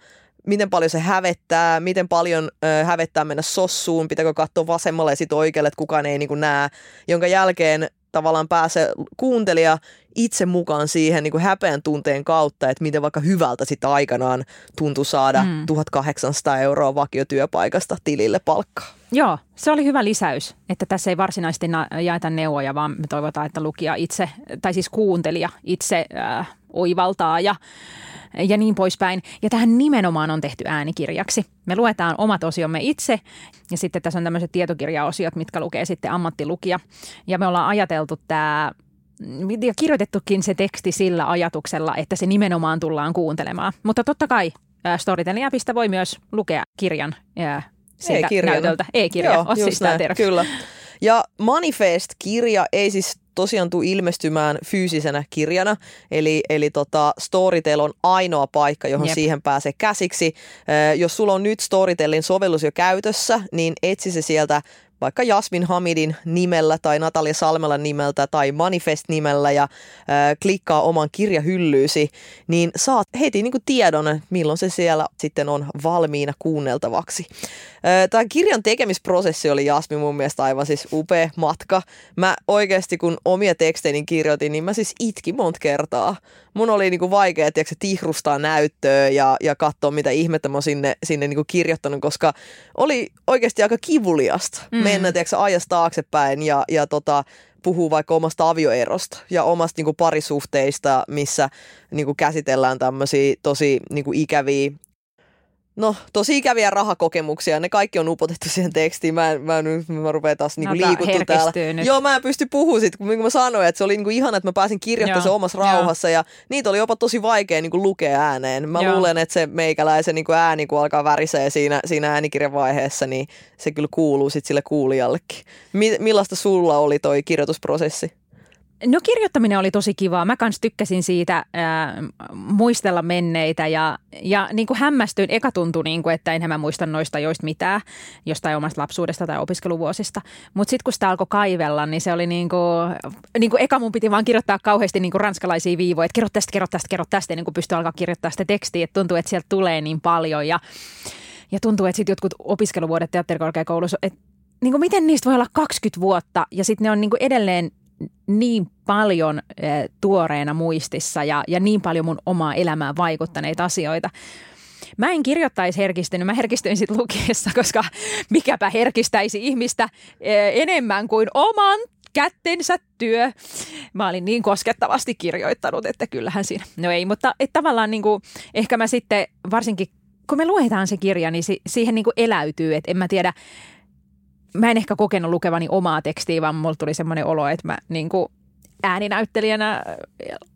miten paljon se hävettää, miten paljon ö, hävettää mennä sossuun, pitääkö katsoa vasemmalle ja sitten oikealle, että kukaan ei niin kuin näe, jonka jälkeen tavallaan pääsee kuuntelija itse mukaan siihen niin kuin häpeän tunteen kautta, että miten vaikka hyvältä sitä aikanaan tuntui saada mm. 1800 euroa vakiotyöpaikasta tilille palkkaa. Joo, se oli hyvä lisäys, että tässä ei varsinaisesti jaeta neuvoja, vaan me toivotaan, että lukija itse, tai siis kuuntelija itse äh, oivaltaa ja ja niin poispäin. Ja tähän nimenomaan on tehty äänikirjaksi. Me luetaan omat osiomme itse ja sitten tässä on tämmöiset tietokirjaosiot, mitkä lukee sitten ammattilukija. Ja me ollaan ajateltu tämä ja kirjoitettukin se teksti sillä ajatuksella, että se nimenomaan tullaan kuuntelemaan. Mutta totta kai Storytelling-appista voi myös lukea kirjan siitä E-kirjana. näytöltä. E-kirja, Joo, siis Kyllä. Ja Manifest-kirja ei siis tosiaan tule ilmestymään fyysisenä kirjana, eli, eli tota, Storytel on ainoa paikka, johon Jep. siihen pääsee käsiksi. jos sulla on nyt Storytelin sovellus jo käytössä, niin etsi se sieltä vaikka Jasmin Hamidin nimellä tai Natalia Salmelan nimeltä tai Manifest-nimellä ja äh, klikkaa oman kirjahyllyysi, niin saat heti niin kuin tiedon, milloin se siellä sitten on valmiina kuunneltavaksi. Tämä kirjan tekemisprosessi oli Jasmi mun mielestä aivan siis upea matka. Mä oikeasti kun omia tekstejä kirjoitin, niin mä siis itkin monta kertaa. Mun oli niin kuin vaikea tiedätkö, tihrustaa näyttöä ja, ja katsoa, mitä ihmettä mä sinne, sinne niin kuin kirjoittanut, koska oli oikeasti aika kivuliasta. Mm mennä tiedätkö, ajasta taaksepäin ja, ja tota, puhuu vaikka omasta avioerosta ja omasta niin kuin, parisuhteista, missä niin kuin, käsitellään tämmöisiä tosi niin kuin, ikäviä No, tosi ikäviä rahakokemuksia. Ne kaikki on upotettu siihen tekstiin. Mä, mä, en, mä rupean taas niinku liikuttu täällä. Nyt. Joo, mä en pysty puhumaan sit, kun mä sanoin, että se oli niinku ihana, että mä pääsin kirjoittamaan se omassa rauhassa. Ja niitä oli jopa tosi vaikea niinku lukea ääneen. Mä Joo. luulen, että se meikäläisen niinku ääni, kun alkaa värisee siinä, siinä äänikirjan vaiheessa, niin se kyllä kuuluu sit sille kuulijallekin. Mi- millaista sulla oli toi kirjoitusprosessi? No kirjoittaminen oli tosi kivaa. Mä kans tykkäsin siitä ää, muistella menneitä ja, ja niin kuin hämmästyin. Eka tuntui, niin kuin, että enhän mä muista noista joista mitään, jostain omasta lapsuudesta tai opiskeluvuosista. Mutta sitten kun sitä alkoi kaivella, niin se oli niin kuin, niin kuin eka mun piti vaan kirjoittaa kauheasti niin kuin ranskalaisia viivoja, että kerro tästä, kerro tästä, kerro tästä, niin kuin pystyi alkaa kirjoittaa sitä tekstiä. Että tuntuu, että sieltä tulee niin paljon ja, ja tuntuu, että sitten jotkut opiskeluvuodet teatterikorkeakoulussa, että niin kuin miten niistä voi olla 20 vuotta ja sitten ne on niin kuin edelleen niin paljon eh, tuoreena muistissa ja, ja niin paljon mun omaa elämään vaikuttaneita asioita. Mä en kirjoittaisi herkistynyt, mä herkistyin sitten lukiessa, koska mikäpä herkistäisi ihmistä eh, enemmän kuin oman kättensä työ. Mä olin niin koskettavasti kirjoittanut, että kyllähän siinä, no ei, mutta että tavallaan niin kuin, ehkä mä sitten varsinkin, kun me luetaan se kirja, niin si- siihen niin kuin eläytyy, että en mä tiedä, mä en ehkä kokenut lukevani omaa tekstiä, vaan mulla tuli semmoinen olo, että mä niin kuin ääninäyttelijänä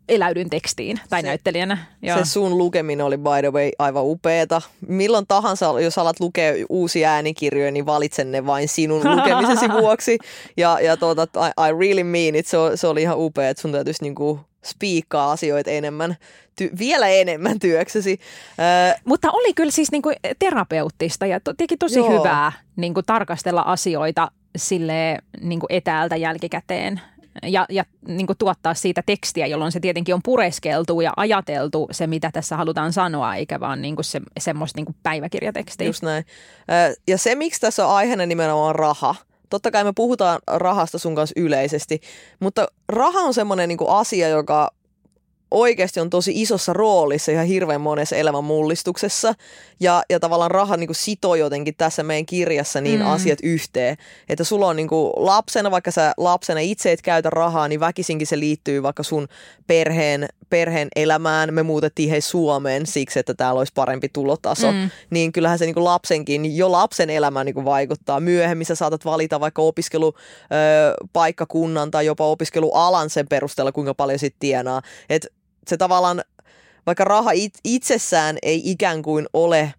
eläydyn tekstiin tai Se- näyttelijänä. Joo. Se sun lukeminen oli by the way aivan upeeta. Milloin tahansa, jos alat lukea uusia äänikirjoja, niin valitsen ne vain sinun lukemisesi vuoksi. Ja, ja tuota, I, I really mean it. Se, se oli ihan upea, että sun täytyisi niinku spiikkaa asioita enemmän, ty, vielä enemmän työksesi. Öö, Mutta oli kyllä siis niinku terapeuttista ja to, teki tosi Joo. hyvää niinku tarkastella asioita sille niinku etäältä jälkikäteen ja, ja niinku tuottaa siitä tekstiä, jolloin se tietenkin on pureskeltu ja ajateltu se, mitä tässä halutaan sanoa, eikä vaan niinku se, semmoista niinku päiväkirjatekstiä. Just näin. Ö, Ja se, miksi tässä on aiheena nimenomaan raha. Totta kai me puhutaan rahasta sun kanssa yleisesti, mutta raha on semmoinen niinku asia, joka oikeasti on tosi isossa roolissa ihan hirveän monessa elämän mullistuksessa. Ja, ja tavallaan raha niin sitoo jotenkin tässä meidän kirjassa niin mm. asiat yhteen. Että sulla on niin kuin lapsena, vaikka sä lapsena itse et käytä rahaa, niin väkisinkin se liittyy vaikka sun perheen, perheen elämään. Me muutettiin he Suomeen siksi, että täällä olisi parempi tulotaso. Mm. Niin kyllähän se niin kuin lapsenkin, jo lapsen elämään niin kuin vaikuttaa. Myöhemmin sä saatat valita vaikka opiskelupaikkakunnan tai jopa opiskelualan sen perusteella, kuinka paljon sit tienaa. Et se tavallaan, vaikka raha it, itsessään ei ikään kuin ole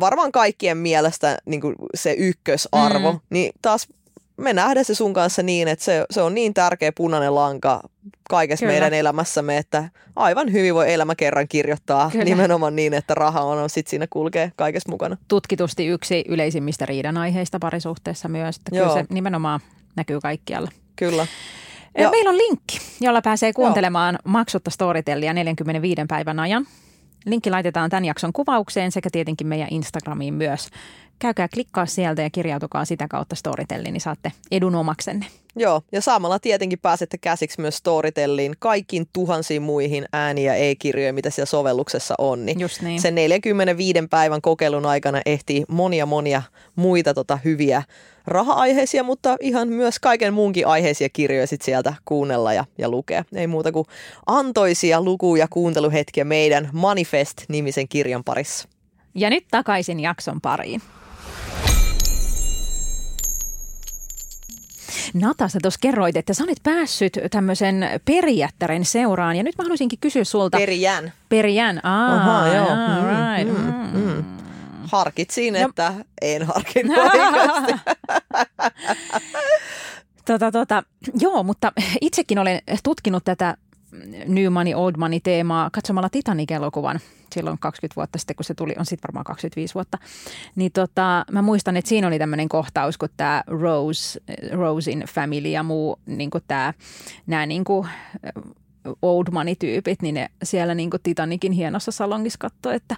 varmaan kaikkien mielestä niin kuin se ykkösarvo, mm. niin taas me nähdään se sun kanssa niin, että se, se on niin tärkeä punainen lanka kaikessa Kyllä. meidän elämässämme, että aivan hyvin voi elämä kerran kirjoittaa Kyllä. nimenomaan niin, että raha on sitten siinä kulkee kaikessa mukana. Tutkitusti yksi yleisimmistä riidan aiheista parisuhteessa myös, että Joo. kyllä se nimenomaan näkyy kaikkialla. Kyllä. Ja. Meillä on linkki, jolla pääsee kuuntelemaan maksutta Storytellia 45 päivän ajan. Linkki laitetaan tämän jakson kuvaukseen sekä tietenkin meidän Instagramiin myös. Käykää klikkaa sieltä ja kirjautukaa sitä kautta Storytelliin, niin saatte edun omaksenne. Joo, ja samalla tietenkin pääsette käsiksi myös Storytelliin kaikkiin tuhansiin muihin ääni- ja e-kirjoihin, mitä siellä sovelluksessa on. Niin Just niin. Sen 45 päivän kokeilun aikana ehtii monia monia muita tota hyviä raha-aiheisia, mutta ihan myös kaiken muunkin aiheisia kirjoja sit sieltä kuunnella ja, ja lukea. Ei muuta kuin antoisia luku- ja kuunteluhetkiä meidän Manifest-nimisen kirjan parissa. Ja nyt takaisin jakson pariin. Nata, sä tuossa kerroit, että sä olit päässyt tämmöisen perijättären seuraan. Ja nyt mä haluaisinkin kysyä sulta. Perijän. Perijän. Aa, Aha, joo. All Mm, right. mm, Mm. mm. Harkitsin, No. että en harkinnut. Tota, tota, joo, mutta itsekin olen tutkinut tätä New Money, Old Money teemaa katsomalla Titanic-elokuvan silloin 20 vuotta sitten, kun se tuli, on sitten varmaan 25 vuotta. Niin tota, mä muistan, että siinä oli tämmöinen kohtaus, kun tämä Rose, Rosein family ja muu, niin tämä, nämä niin kuin old money-tyypit, niin ne siellä niin kuin Titanicin hienossa salongissa katsoi, että,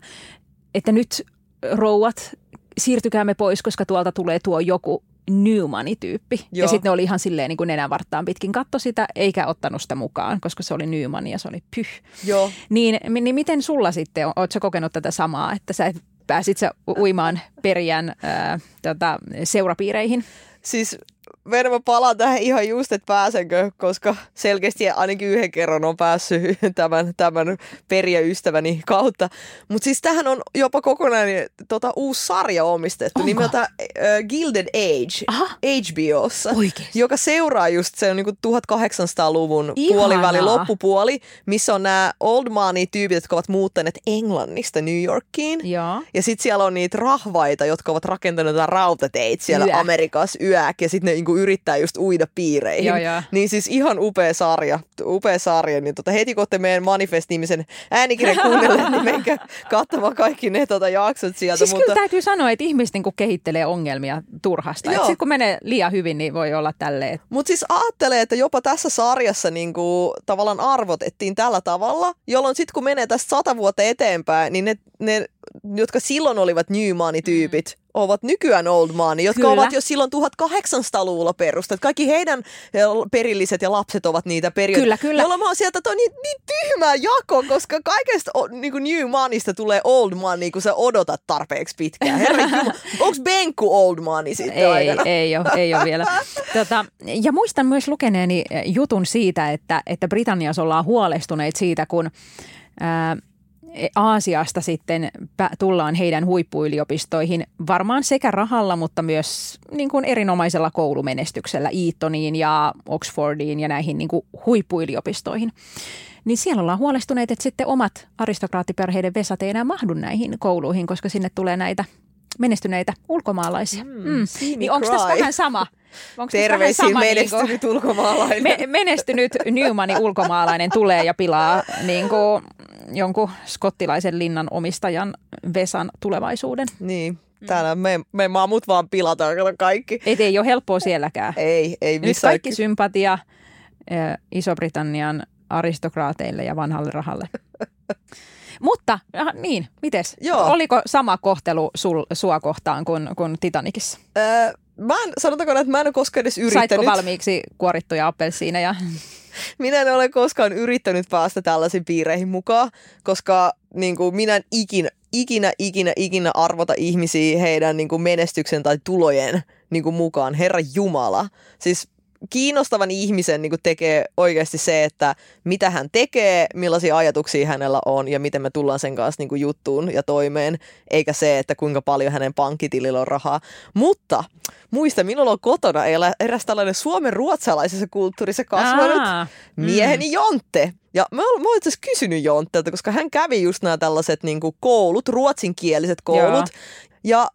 että nyt rouvat, siirtykäämme pois, koska tuolta tulee tuo joku new money-tyyppi. Joo. Ja sitten ne oli ihan silleen niin kuin nenänvarttaan pitkin katto sitä, eikä ottanut sitä mukaan, koska se oli new money ja se oli pyh. Joo. Niin, niin miten sulla sitten, ootko kokenut tätä samaa, että sä et pääsit sä uimaan perijän ää, tota, seurapiireihin? Siis Venä, mä palaan tähän ihan just, että pääsenkö, koska selkeästi ainakin yhden kerran on päässyt tämän, tämän perijäystäväni kautta. Mutta siis tähän on jopa kokonainen tota, uusi sarja omistettu Onko? nimeltä äh, Gilded Age Aha. HBOssa, Oikeesti? joka seuraa just se on niinku 1800-luvun Ihanaa. puoliväli loppupuoli, missä on nämä old money-tyypit, jotka ovat muuttaneet Englannista New Yorkiin. Joo. Ja sitten siellä on niitä rahvaita, jotka ovat rakentaneet jotain rautateitä siellä Yä. Amerikassa yäk. Ja sitten ne niinku niinku yrittää just uida piireihin. Joo, joo. Niin siis ihan upea sarja, upea sarja. Niin tota, heti kun olette meidän Manifest-nimisen äänikirjan kuunnelleet, niin menkää katsomaan kaikki ne tota, jaksot sieltä. Siis mutta... kyllä täytyy sanoa, että ihmiset niinku kehittelee ongelmia turhasta. Sitten kun menee liian hyvin, niin voi olla tälleen. Mutta siis ajattelee, että jopa tässä sarjassa niinku, tavallaan arvotettiin tällä tavalla, jolloin sitten kun menee tästä sata vuotta eteenpäin, niin ne, ne jotka silloin olivat New Money-tyypit, mm. ovat nykyään Old Money, jotka Kyllä. ovat jo silloin 1800-luvulla perustet. Kaikki heidän eh, perilliset ja lapset ovat niitä periaatteessa. Kyllä, kyllä. Jolloin mä oon sieltä, että on niin, niin tyhmä jako, koska kaikesta niin kuin New Moneysta tulee Old Money, kun sä odotat tarpeeksi pitkään. Onko Benku Old Money sitten Ei, aikana? ei ole, ei ole vielä. Tota, ja muistan myös lukeneeni jutun siitä, että, että Britanniassa ollaan huolestuneita siitä, kun ää, Aasiasta sitten tullaan heidän huippuyliopistoihin varmaan sekä rahalla, mutta myös niin kuin erinomaisella koulumenestyksellä Eatoniin ja Oxfordiin ja näihin niin kuin huippuyliopistoihin. Niin siellä ollaan huolestuneet, että sitten omat aristokraattiperheiden vesat ei enää mahdu näihin kouluihin, koska sinne tulee näitä menestyneitä ulkomaalaisia. Mm. me Niin onko tässä vähän sama? Onko Terveisiin sama, menestynyt Niin ulkomaalainen. me, menestynyt Newmanin ulkomaalainen tulee ja pilaa niin kuin jonkun skottilaisen linnan omistajan Vesan tulevaisuuden. Niin, täällä me, me maamut vaan pilataan kaikki. Et ei ole helppoa sielläkään. Ei, ei Nyt missään. kaikki sympatia eh, Iso-Britannian aristokraateille ja vanhalle rahalle. Mutta aha, niin, mites? Joo. Oliko sama kohtelu sul, sua kohtaan kuin, kuin Titanicissa? Öö, mä en, sanotaanko, että mä en ole koskaan edes Saitko yrittänyt. valmiiksi kuorittuja appelsiineja? Minä en ole koskaan yrittänyt päästä tällaisiin piireihin mukaan, koska niin kuin, minä en ikinä, ikinä, ikinä, ikinä arvota ihmisiä heidän niin kuin, menestyksen tai tulojen niin kuin, mukaan. Herra Jumala. Siis kiinnostavan ihmisen niin tekee oikeasti se, että mitä hän tekee, millaisia ajatuksia hänellä on ja miten me tullaan sen kanssa niin juttuun ja toimeen, eikä se, että kuinka paljon hänen pankkitilillä on rahaa. Mutta muista, minulla on kotona eräs tällainen suomen ruotsalaisessa kulttuurissa kasvanut Aa, mieheni Jontte. Ja mä oon, mä oon itse asiassa kysynyt Jonttelta, koska hän kävi just nämä tällaiset niin koulut, ruotsinkieliset koulut. Joo. Ja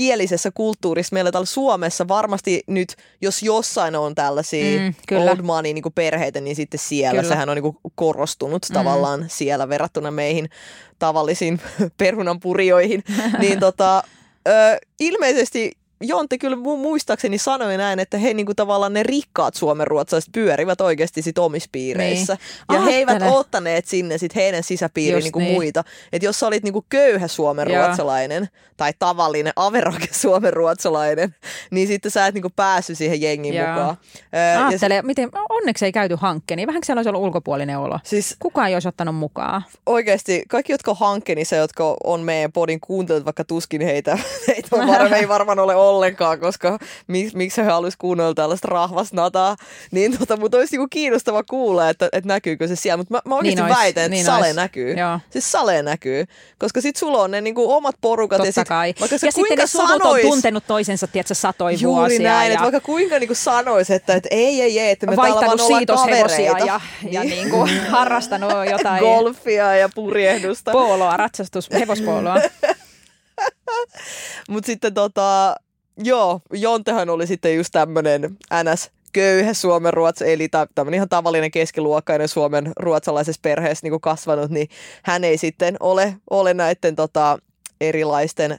ruotsinkielisessä kulttuurissa meillä täällä Suomessa varmasti nyt, jos jossain on tällaisia Mm, kyllä. old money niin kuin perheitä, niin sitten siellä Kyllä. sehän on niin kuin korostunut Mm. tavallaan siellä verrattuna meihin tavallisiin perunanpurioihin. niin tota, ö, ilmeisesti Jonte kyllä mu- muistaakseni sanoi näin, että he niinku tavallaan ne rikkaat suomenruotsalaiset pyörivät oikeasti sit omissa piireissä. Niin. Ja he eivät ottaneet sinne sit heidän sisäpiiriin niinku niin. muita. Että jos sä olit niinku köyhä suomenruotsalainen tai tavallinen average suomenruotsalainen, niin sitten sä et niinku päässyt siihen jengiin Joo. mukaan. Ö, ja Ajattele, miten, onneksi ei käyty hankkeen, niin vähän siellä olisi ollut ulkopuolinen olo. Siis Kukaan ei olisi ottanut mukaan. oikeasti kaikki, jotka on hankkeessa, jotka on meidän podin kuuntelut, vaikka tuskin heitä, heitä on varmaan, ei varmaan ole ollenkaan, koska miksi, miksi he haluaisi kuunnella tällaista rahvasnataa, niin tota, mutta olisi niinku kiinnostava kuulla, että, että näkyykö se siellä. Mutta mä, mä oikeasti Niin väitän, että niin sale ois. näkyy. Joo. Siis sale näkyy, koska sit sulla on ne niinku omat porukat. ja Totta sit, kai. Vaikka Ja sitten ne sanois, on tuntenut toisensa, tiedätkö, satoi Juuri vuosia. näin, ja että vaikka kuinka niinku sanois, että, että ei, ei, ei, että me täällä vaan ollaan kavereita. ja, ja niin kuin harrastanut jotain Golfia ja purjehdusta. pooloa, ratsastus, hevospooloa. Mutta sitten tota, joo, Jontehan oli sitten just tämmönen NS köyhä Suomen ruotsa, eli tämmöinen ihan tavallinen keskiluokkainen Suomen ruotsalaisessa perheessä niin kasvanut, niin hän ei sitten ole, ole näiden tota, erilaisten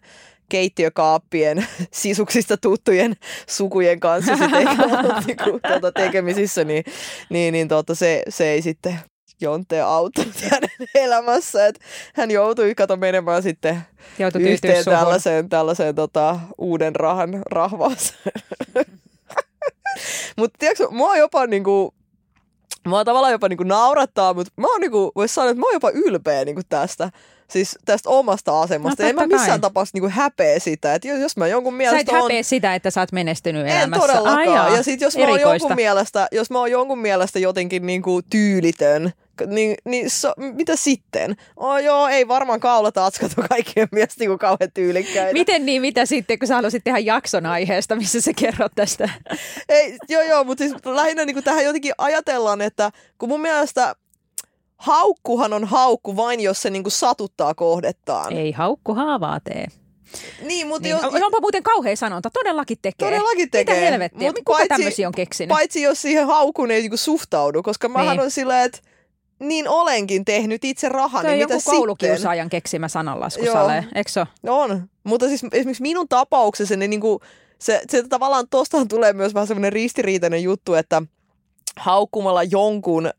keittiökaappien sisuksista tuttujen sukujen kanssa sitten eikä ollut niinku, tota, tekemisissä, niin, niin, niin tota, se, se ei sitten Jonte auttanut hänen elämässä, että hän joutui kato menemään sitten Joutui yhteen suhun. tällaiseen, tällaiseen tota, uuden rahan rahvaaseen. mutta tiedätkö, mua jopa niinku, mua tavallaan jopa niinku naurattaa, mutta mä oon niinku, vois sanoa, että mä oon jopa ylpeä niinku tästä. Siis tästä omasta asemasta. No, en mä missään kai. tapauksessa niinku häpeä sitä, että jos, jos mä jonkun Sä et mielestä on... häpeä sitä, että sä oot menestynyt En elämässä. todellakaan. Ai jaa, ja sit jos mä, oon jonkun mielestä, jos mä oon jonkun mielestä jotenkin niinku tyylitön, niin, niin so, mitä sitten? Oh, joo, ei varmaan kaulatatskat ole kaikkien mielestä niinku kauhean tyylikkäitä. Miten niin, mitä sitten, kun sä haluaisit tehdä jakson aiheesta, missä sä kerrot tästä? Ei, joo, joo, mutta siis lähinnä niin tähän jotenkin ajatellaan, että kun mun mielestä haukkuhan on haukku vain, jos se niin satuttaa kohdettaan. Ei haukku haavaa tee. Niin, mutta Niin. jos. Onpa muuten kauhea sanonta, todellakin tekee. Todellakin tekee. Mitä helvettiä, Mut kuka paitsi- tämmöisiä on keksinyt? paitsi jos siihen haukuun ei niinku suhtaudu, koska mähän Niin. on silleen, että niin olenkin tehnyt itse rahaa, Toi niin on mitä joku koulukiusaajan keksimä sananlasku, Joo. Sale. Eikö se? On, mutta siis esimerkiksi minun tapauksessa ne niinku, se, se tavallaan tostahan tulee myös vähän semmoinen ristiriitainen juttu, että haukkumalla jonkun ö,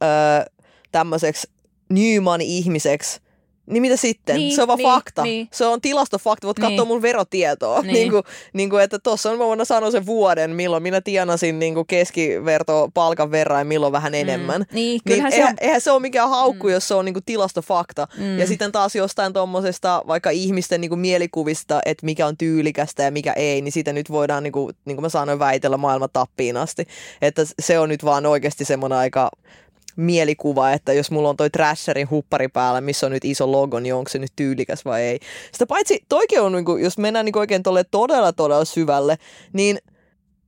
tämmöiseksi Newman-ihmiseksi, niin mitä sitten? Niin, se on vaan niin, fakta. niin. Se on tilastofakta. Voit Niin. katsoa mun verotietoa. Niin. Niin. kuin, niin kuin, että tuossa on, mä voin sanoa sen vuoden, milloin minä tienasin niin kuin keskiverto palkan verran ja milloin vähän enemmän. Mm. Niin, Niin se eihän, on. eihän se ole mikään haukku, mm. jos se on niinku tilastofakta. Mm. Mm. Ja sitten taas jostain tuommoisesta vaikka ihmisten niinku mielikuvista, että mikä on tyylikästä ja mikä ei, niin sitä nyt voidaan, niinku, niin kuin mä sanoin, väitellä maailman tappiin asti. Että se on nyt vaan oikeasti semmoinen aika mielikuva, että jos mulla on toi Trasherin huppari päällä, missä on nyt iso logo, niin onko se nyt tyylikäs vai ei. Sitä paitsi toikin on, niinku, jos mennään niinku oikein tolle todella todella syvälle, niin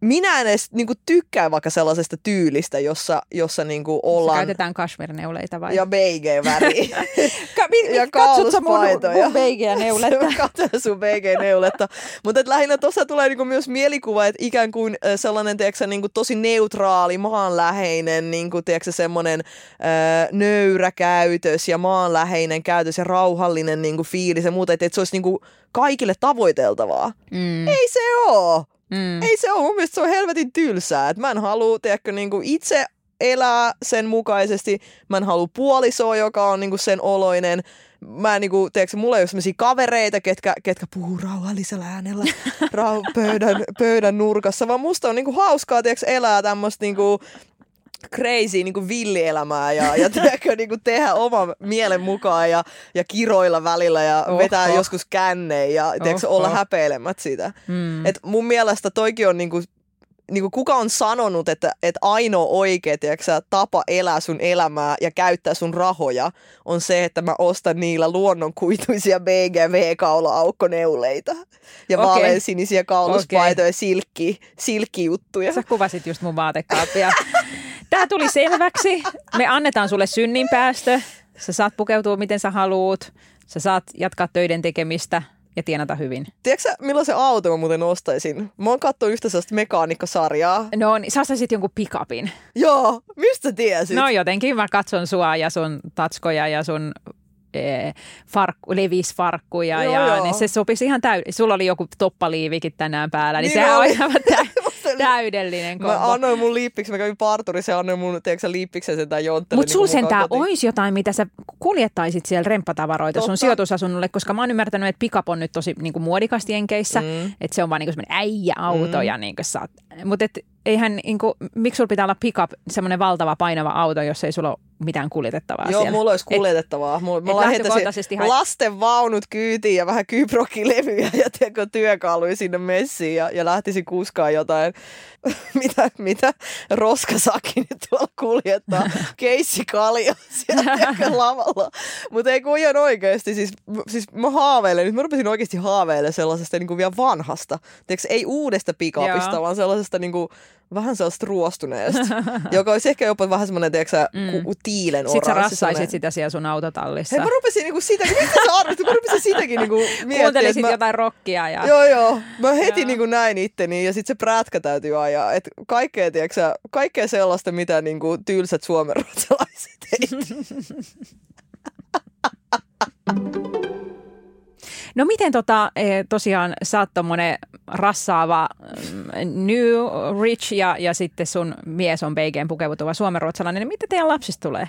minä en edes niinku tykkää vaikka sellaisesta tyylistä, jossa, jossa niinku ollaan... Käytetään kashmir-neuleita vai? Ja. Ka- mi- ja mi- katsot sä mun, mun beigeä neuletta? Katso sun beige-neuletta. Mutta lähinnä tuossa tulee niinku myös mielikuva, että ikään kuin sellainen tiedätkö, niinku tosi neutraali, maanläheinen, niinku, tiedätkö, semmoinen äh, nöyrä käytös ja maanläheinen käytös ja rauhallinen niinku, fiilis ja muuta. Että et se olisi niinku, kaikille tavoiteltavaa. Mm. Ei se oo! Mm. Ei se ole. Mun mielestä se on helvetin tylsää. Et mä en halua, tiedätkö, niinku itse elää sen mukaisesti. Mä en halua puolisoa, joka on niinku sen oloinen. Mä en niinku, tiedätkö, mulla ei ole sellaisia kavereita, ketkä, ketkä puhuu rauhallisella äänellä rau- pöydän, pöydän nurkassa, vaan musta on niinku hauskaa, tiedätkö, elää tämmöistä niinku crazy niinku villielämää ja, ja tiedätkö, niinku tehdä oman mielen mukaan ja, ja kiroilla välillä ja Oho. vetää joskus känneen ja tiedätkö, olla häpeilemät sitä. Mm. Et mun mielestä toikin on niinku, niinku kuka on sanonut, että, että ainoa oikea tiedätkö, tapa elää sun elämää ja käyttää sun rahoja on se, että mä ostan niillä luonnonkuituisia BGV-kaula-aukkoneuleita ja okay. vaaleansinisiä kauluspaitoja ja silkki, silkkijuttuja. Sä kuvasit just mun vaatekaappia. Tää tuli selväksi. Me annetaan sulle synninpäästö. Sä saat pukeutua miten sä haluut. Sä saat jatkaa töiden tekemistä ja tienata hyvin. Tiedätkö millaisen auton mä muuten ostaisin? Mä oon katsonut yhtä sellaista mekaanikosarjaa. No niin, sä ostaisit jonkun pickupin. Joo, mistä tiesit? No jotenkin mä katson sua ja sun tatskoja ja sun eh, farkku, levisfarkkuja Joo, ja joo. niin se sopisi ihan täydellisesti. Sulla oli joku toppaliivikin tänään päällä, niin, Niin sehän oli. on ihan tä- Musta oli- täydellinen kombo. Mä annoin mun liippiksi, mä kävin parturissa ja annoin mun, tiedätkö liippiksen sen tai jonttelin. Mutta sulla niin sentään kotiin. olisi jotain, mitä sä kuljettaisit siellä remppatavaroita sun Totta. sijoitusasunnolle, koska mä oon ymmärtänyt, että pickup on nyt tosi niin kuin muodikasti Jenkeissä, mm. että se on vaan niin semmoinen äijäauto mm. ja niin kuin saat. Mutta eihän, niin kuin, miksi sulla pitää olla pickup, semmoinen valtava painava auto, jos ei sulla ole mitään kuljetettavaa Joo, siellä? mulla olisi kuljetettavaa. Mulla, mä et lähettäisin hai- lasten vaunut kyytiin ja vähän kyprokkilevyjä ja tiedätkö, työkaluja sinne messiin ja, ja lähtisin kuskaan jotain, mitä, mitä roskasaki nyt tuolla kuljettaa, keissikalia siellä tiedätkö, lavalla. Mutta ei kun ihan oikeasti, siis, siis mä haaveilen, nyt mä rupesin oikeasti haaveilemaan sellaisesta niin kuin vielä vanhasta, tiedätkö, ei uudesta pikapista, vaan sellaisesta niin kuin, vähän sellaista ruostuneesta, joka olisi ehkä jopa vähän semmoinen, tiedätkö, mm. tiilen Sitten sä oranssi, rassaisit sitä siellä sun autotallissa. Hei, mä rupesin niinku sitä, mistä sä arvit? Mä rupesin sitäkin niinku miettimään. Kuuntelisit mä, jotain rockia ja... Joo, joo. Mä heti Joo. niinku näin itteni ja sitten se prätkä täytyy ajaa. Et kaikkea, tiiäksä, kaikkea sellaista, mitä niinku tylsät suomenruotsalaiset ei. No miten tota, eh, tosiaan sä oot tommonen rassaava mm, new rich ja, ja sitten sun mies on beigeen pukeutuva suomenruotsalainen, niin mitä teidän lapsista tulee?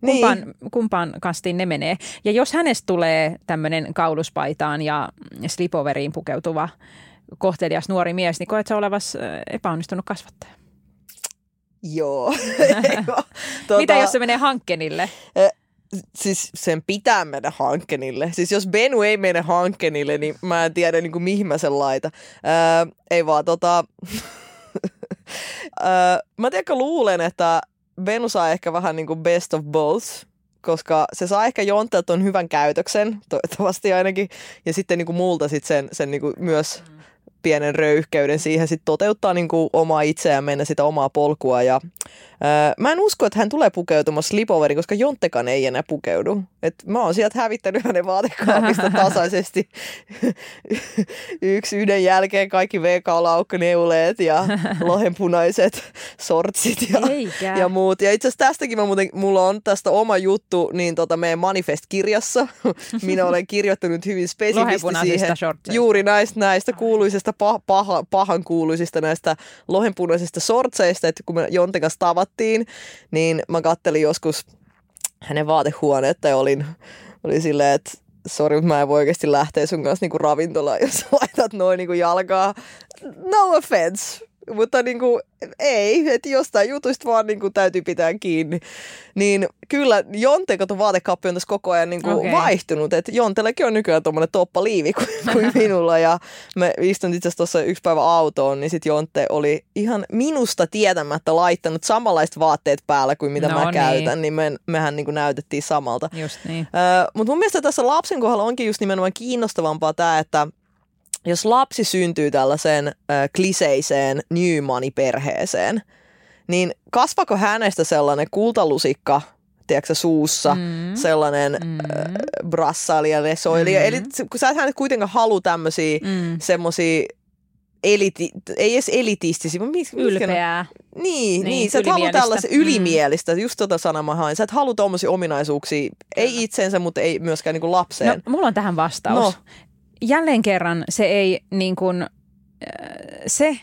Kumpaan, niin. kumpaan kastiin ne menee? Ja jos hänestä tulee tämmöinen kauluspaitaan ja slipoveriin pukeutuva kohtelias nuori mies, niin koet sä olevas eh, epäonnistunut kasvattaja? joo. Ei vaan. tota, Mitä jos se menee hankkenille? Siis sen pitää mennä Hankkenille. Siis jos Benu ei mene Hankkenille, niin mä en tiedä niin kuin, mihin mä sen laita. Öö, ei vaan tota... öö, mä tiedätkö luulen, että Benu saa ehkä vähän niin kuin best of both, koska se saa ehkä Jontelta ton hyvän käytöksen, toivottavasti ainakin, ja sitten niin kuin multa sit sen, sen niin kuin myös pienen röyhkeyden siihen sit toteuttaa niin kuin omaa itseään, mennä sitä omaa polkua. Ja, ää, mä en usko, että hän tulee pukeutumaan slipoveriin, koska Jonttekan ei enää pukeudu. Et mä oon sieltä hävittänyt hänen vaatekaapista tasaisesti yksi yhden jälkeen kaikki V-kaulaukkaneuleet ja lohenpunaiset sortsit ja, Eikä. ja muut. Ja itse asiassa tästäkin mä muuten, mulla on tästä oma juttu niin tota meidän Manifest-kirjassa. Minä olen kirjoittanut hyvin spesifisti siihen. shortseista. Juuri näistä, näistä kuuluisista, pah, paha, pahan kuuluisista näistä lohenpunaisista sortseista, että kun me Jonten kanssa tavattiin, niin mä kattelin joskus hänen vaatehuoneetta ja olin, olin silleen, että sori, mutta mä en voi oikeasti lähteä sun kanssa niinku ravintolaan, jos laitat noin niinku jalkaa. No offense. Mutta niinku, ei, että jostain jutuista vaan niinku täytyy pitää kiinni. Niin kyllä Jonte, kato vaatekaappi on tässä koko ajan niinku Okei. okay. vaihtunut. Että Jontellekin on nykyään tuommoinen toppaliivi kuin, kuin minulla. Ja me istun itse asiassa tuossa yksi päivä autoon, niin sitten Jonte oli ihan minusta tietämättä laittanut samanlaiset vaatteet päällä kuin mitä No mä niin. käytän. Niin me, mehän niinku näytettiin samalta. Just niin. Öö, Mutta mun mielestä tässä lapsen kohdalla onkin just nimenomaan kiinnostavampaa tämä, että jos lapsi syntyy tällaiseen ö, kliseiseen new money-perheeseen, niin kasvako hänestä sellainen kultalusikka, tiedätkö, suussa, Mm. sellainen Mm. mm. brassaili ja lesoili. Mm. Eli kun sä et hänet kuitenkaan halua tämmöisiä Mm. semmoisia eliti, ei edes elitistisiä, mutta mis, Ylpeää. niin, Niin, niin, niin sä et halua ylimielistä. tällaista Mm. ylimielistä, just tota sanaa mä hain. Sä et halua tommosia ominaisuuksia, ei itseensä, mutta ei myöskään niinku lapseen. No, mulla on tähän vastaus. No. Jälleen kerran se ei niin kuin, äh, se,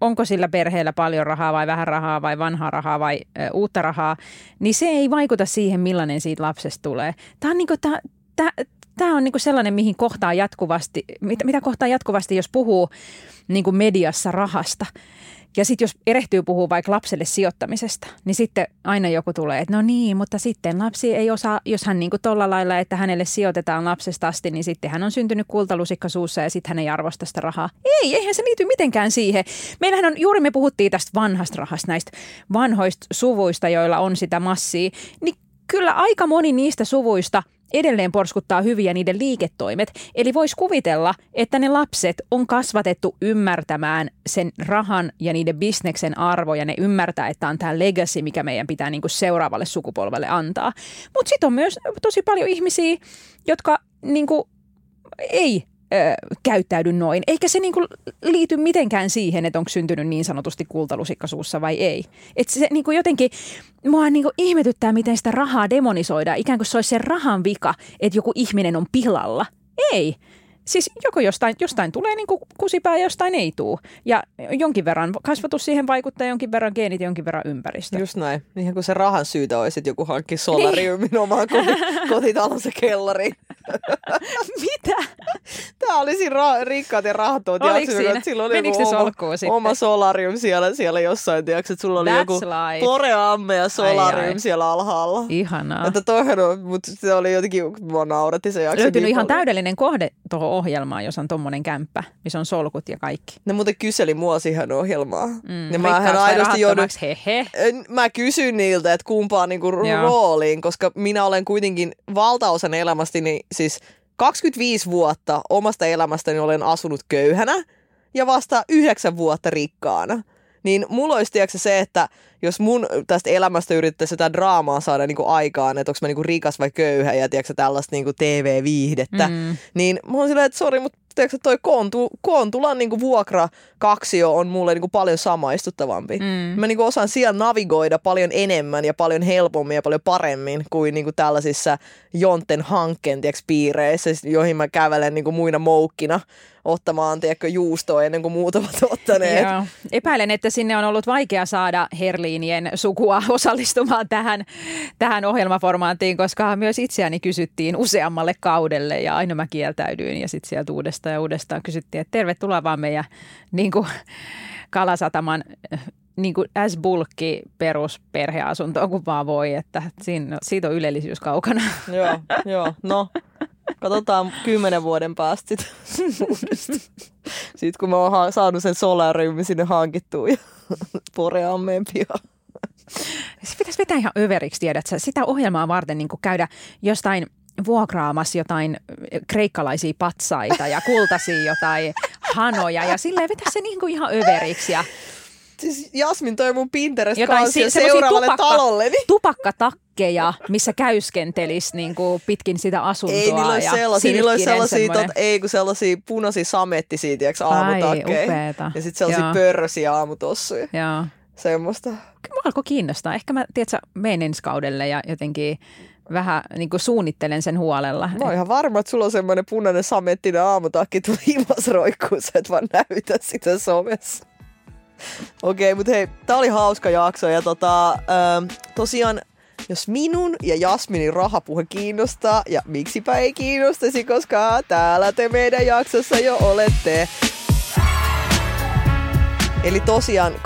onko sillä perheellä paljon rahaa vai vähän rahaa vai vanhaa rahaa vai äh, uutta rahaa, niin se ei vaikuta siihen, millainen siitä lapsesta tulee. Tämä on, niin kuin, tämä, tämä, tämä on niin kuin sellainen, mihin kohtaa jatkuvasti, mitä, mitä kohtaa jatkuvasti, jos puhuu niin kuin mediassa rahasta. Ja sitten jos erehtyy puhua vaikka lapselle sijoittamisesta, niin sitten aina joku tulee, että no niin, mutta sitten lapsi ei osaa, jos hän niin kuin tolla lailla, että hänelle sijoitetaan lapsesta asti, niin sitten hän on syntynyt kultalusikka suussa ja sitten hän ei arvosta sitä rahaa. Ei, eihän se liity mitenkään siihen. Meillähän on, juuri me puhuttiin tästä vanhasta rahasta, näistä vanhoista suvuista, joilla on sitä massia, niin kyllä aika moni niistä suvuista edelleen porskuttaa hyviä niiden liiketoimet. Eli voisi kuvitella, että ne lapset on kasvatettu ymmärtämään sen rahan ja niiden bisneksen arvo ja ne ymmärtää, että on tämä legacy, mikä meidän pitää niinku seuraavalle sukupolvelle antaa. Mutta sitten on myös tosi paljon ihmisiä, jotka niinku ei ö, käyttäydy noin. Eikä se niinku liity mitenkään siihen, että onko syntynyt niin sanotusti kultalusikka suussa vai ei. Et se niinku jotenkin, mua niinku ihmetyttää, miten sitä rahaa demonisoidaan. Ikään kuin se olisi sen rahan vika, että joku ihminen on pilalla. Ei. Siis joko jostain, jostain tulee niinku kusipää ja jostain ei tuu. Ja jonkin verran kasvatus siihen vaikuttaa, jonkin verran geenit jonkin verran ympäristö. Just näin. Ihan kuin se rahan syytä olisi, että joku hankki solariumin omaan koti, kotitalonsa kellariin. Mitä? Tämä oli siinä ra- rikkaat ja rahattomat Oliko siinä? Sillä oli Menikö se oma, solkkuun sitten? oma solarium siellä, siellä jossain, tiedätkö, että sulla oli That's joku life. toreamme ja solarium Ai, ai. siellä alhaalla. Ihanaa. Että toihan on, mutta se oli jotenkin, mua nauratti se jakso. Löytynyt niin ihan paljon. täydellinen kohde tuohon ohjelmaan, jos on tommonen kämppä, missä on solkut ja kaikki. Ne muuten kyseli mua siihen ohjelmaan. Mm, ja mä aidosti joudun, Hehe. En- mä kysyn niiltä, että kumpaan niinku Joo. rooliin, koska minä olen kuitenkin valtaosan elämästäni, siis 25 vuotta omasta elämästäni olen asunut köyhänä ja vasta 9 vuotta rikkaana. Niin mulla olisi tiedätkö, se, että jos mun tästä elämästä yritettäisiin jotain draamaa saada niinku aikaan, että onko mä niinku rikas vai köyhä ja tiedätkö, tällaista niinku TV-viihdettä, Mm. niin mä oon silleen, että sori, mutta tiedätkö, toi Koontu, Koontulan niinku vuokra kaksio on mulle niinku paljon samaistuttavampi. Mm. Mä niinku osaan siellä navigoida paljon enemmän ja paljon helpommin ja paljon paremmin kuin niinku tällaisissa Jonten hankkeen tiedätkö, piireissä, joihin mä kävelen niinku muina moukkina ottamaan tiedätkö, juustoa ennen kuin muut ovat ottaneet. Joo. Epäilen, että sinne on ollut vaikea saada Herliinien sukua osallistumaan tähän, tähän ohjelmaformaattiin, koska myös itseäni kysyttiin useammalle kaudelle ja aina mä kieltäydyin ja sitten sieltä uudestaan ja uudestaan kysyttiin, että tervetuloa vaan meidän niin kuin, Kalasataman niin kuin as bulkki perusperheasuntoon kuin vaan voi, että siinä, siitä on ylellisyys kaukana. joo, joo, no. Katsotaan kymmenen vuoden päästä sit. Sitten kun mä oon ha- saanut sen solariumin sinne hankittua ja poreammeen pihaan. Se pitäisi vetää ihan överiksi, tiedät sä. Sitä ohjelmaa varten niin käydä jostain vuokraamassa jotain kreikkalaisia patsaita ja kultaisia jotain hanoja ja silleen vetä se niin kuin ihan överiksi ja Siis Jasmin toi mun Pinterest jotain semmosia seuraavalle tupakka, talolleni. Tupakkatakkeja, missä käyskentelis niin kuin pitkin sitä asuntoa. Ei, niillä olisi ja sellaisia, niillä olisi sellaisia, semmoinen. tot, ei kun sellaisia punaisia samettisia, tiedätkö, aamutakkeja. upeeta. Ja sitten sellaisia Joo. pörrösiä aamutossuja. Joo. Semmoista. Kyllä mua alkoi kiinnostaa. Ehkä mä, tiedätkö, menen ensi kaudelle ja jotenkin vähän niin kuin suunnittelen sen huolella. Mä oon ihan varma, että sulla on semmoinen punainen samettinen aamutakki tuolla himas roikkuu, sä et vaan näytä sitä somessa. Okei, mutta hei, tää oli hauska jakso ja tota, ähm, tosiaan jos minun ja Jasminin rahapuhe kiinnostaa, ja miksipä ei kiinnostaisi, koska täällä te meidän jaksossa jo olette. Eli tosiaan 25.10.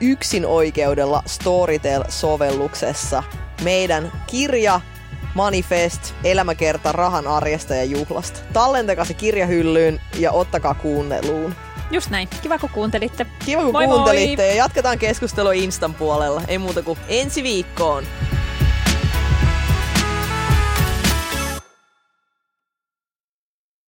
yksin oikeudella Storytel-sovelluksessa meidän kirja Manifest, elämäkerta rahan arjesta ja juhlasta. Tallentakaa se kirjahyllyyn ja ottakaa kuunneluun. Just näin. Kiva, kun kuuntelitte. Kiva kun Moi moi! kuuntelitte ja jatketaan keskustelua Instan puolella. Ei muuta kuin ensi viikkoon.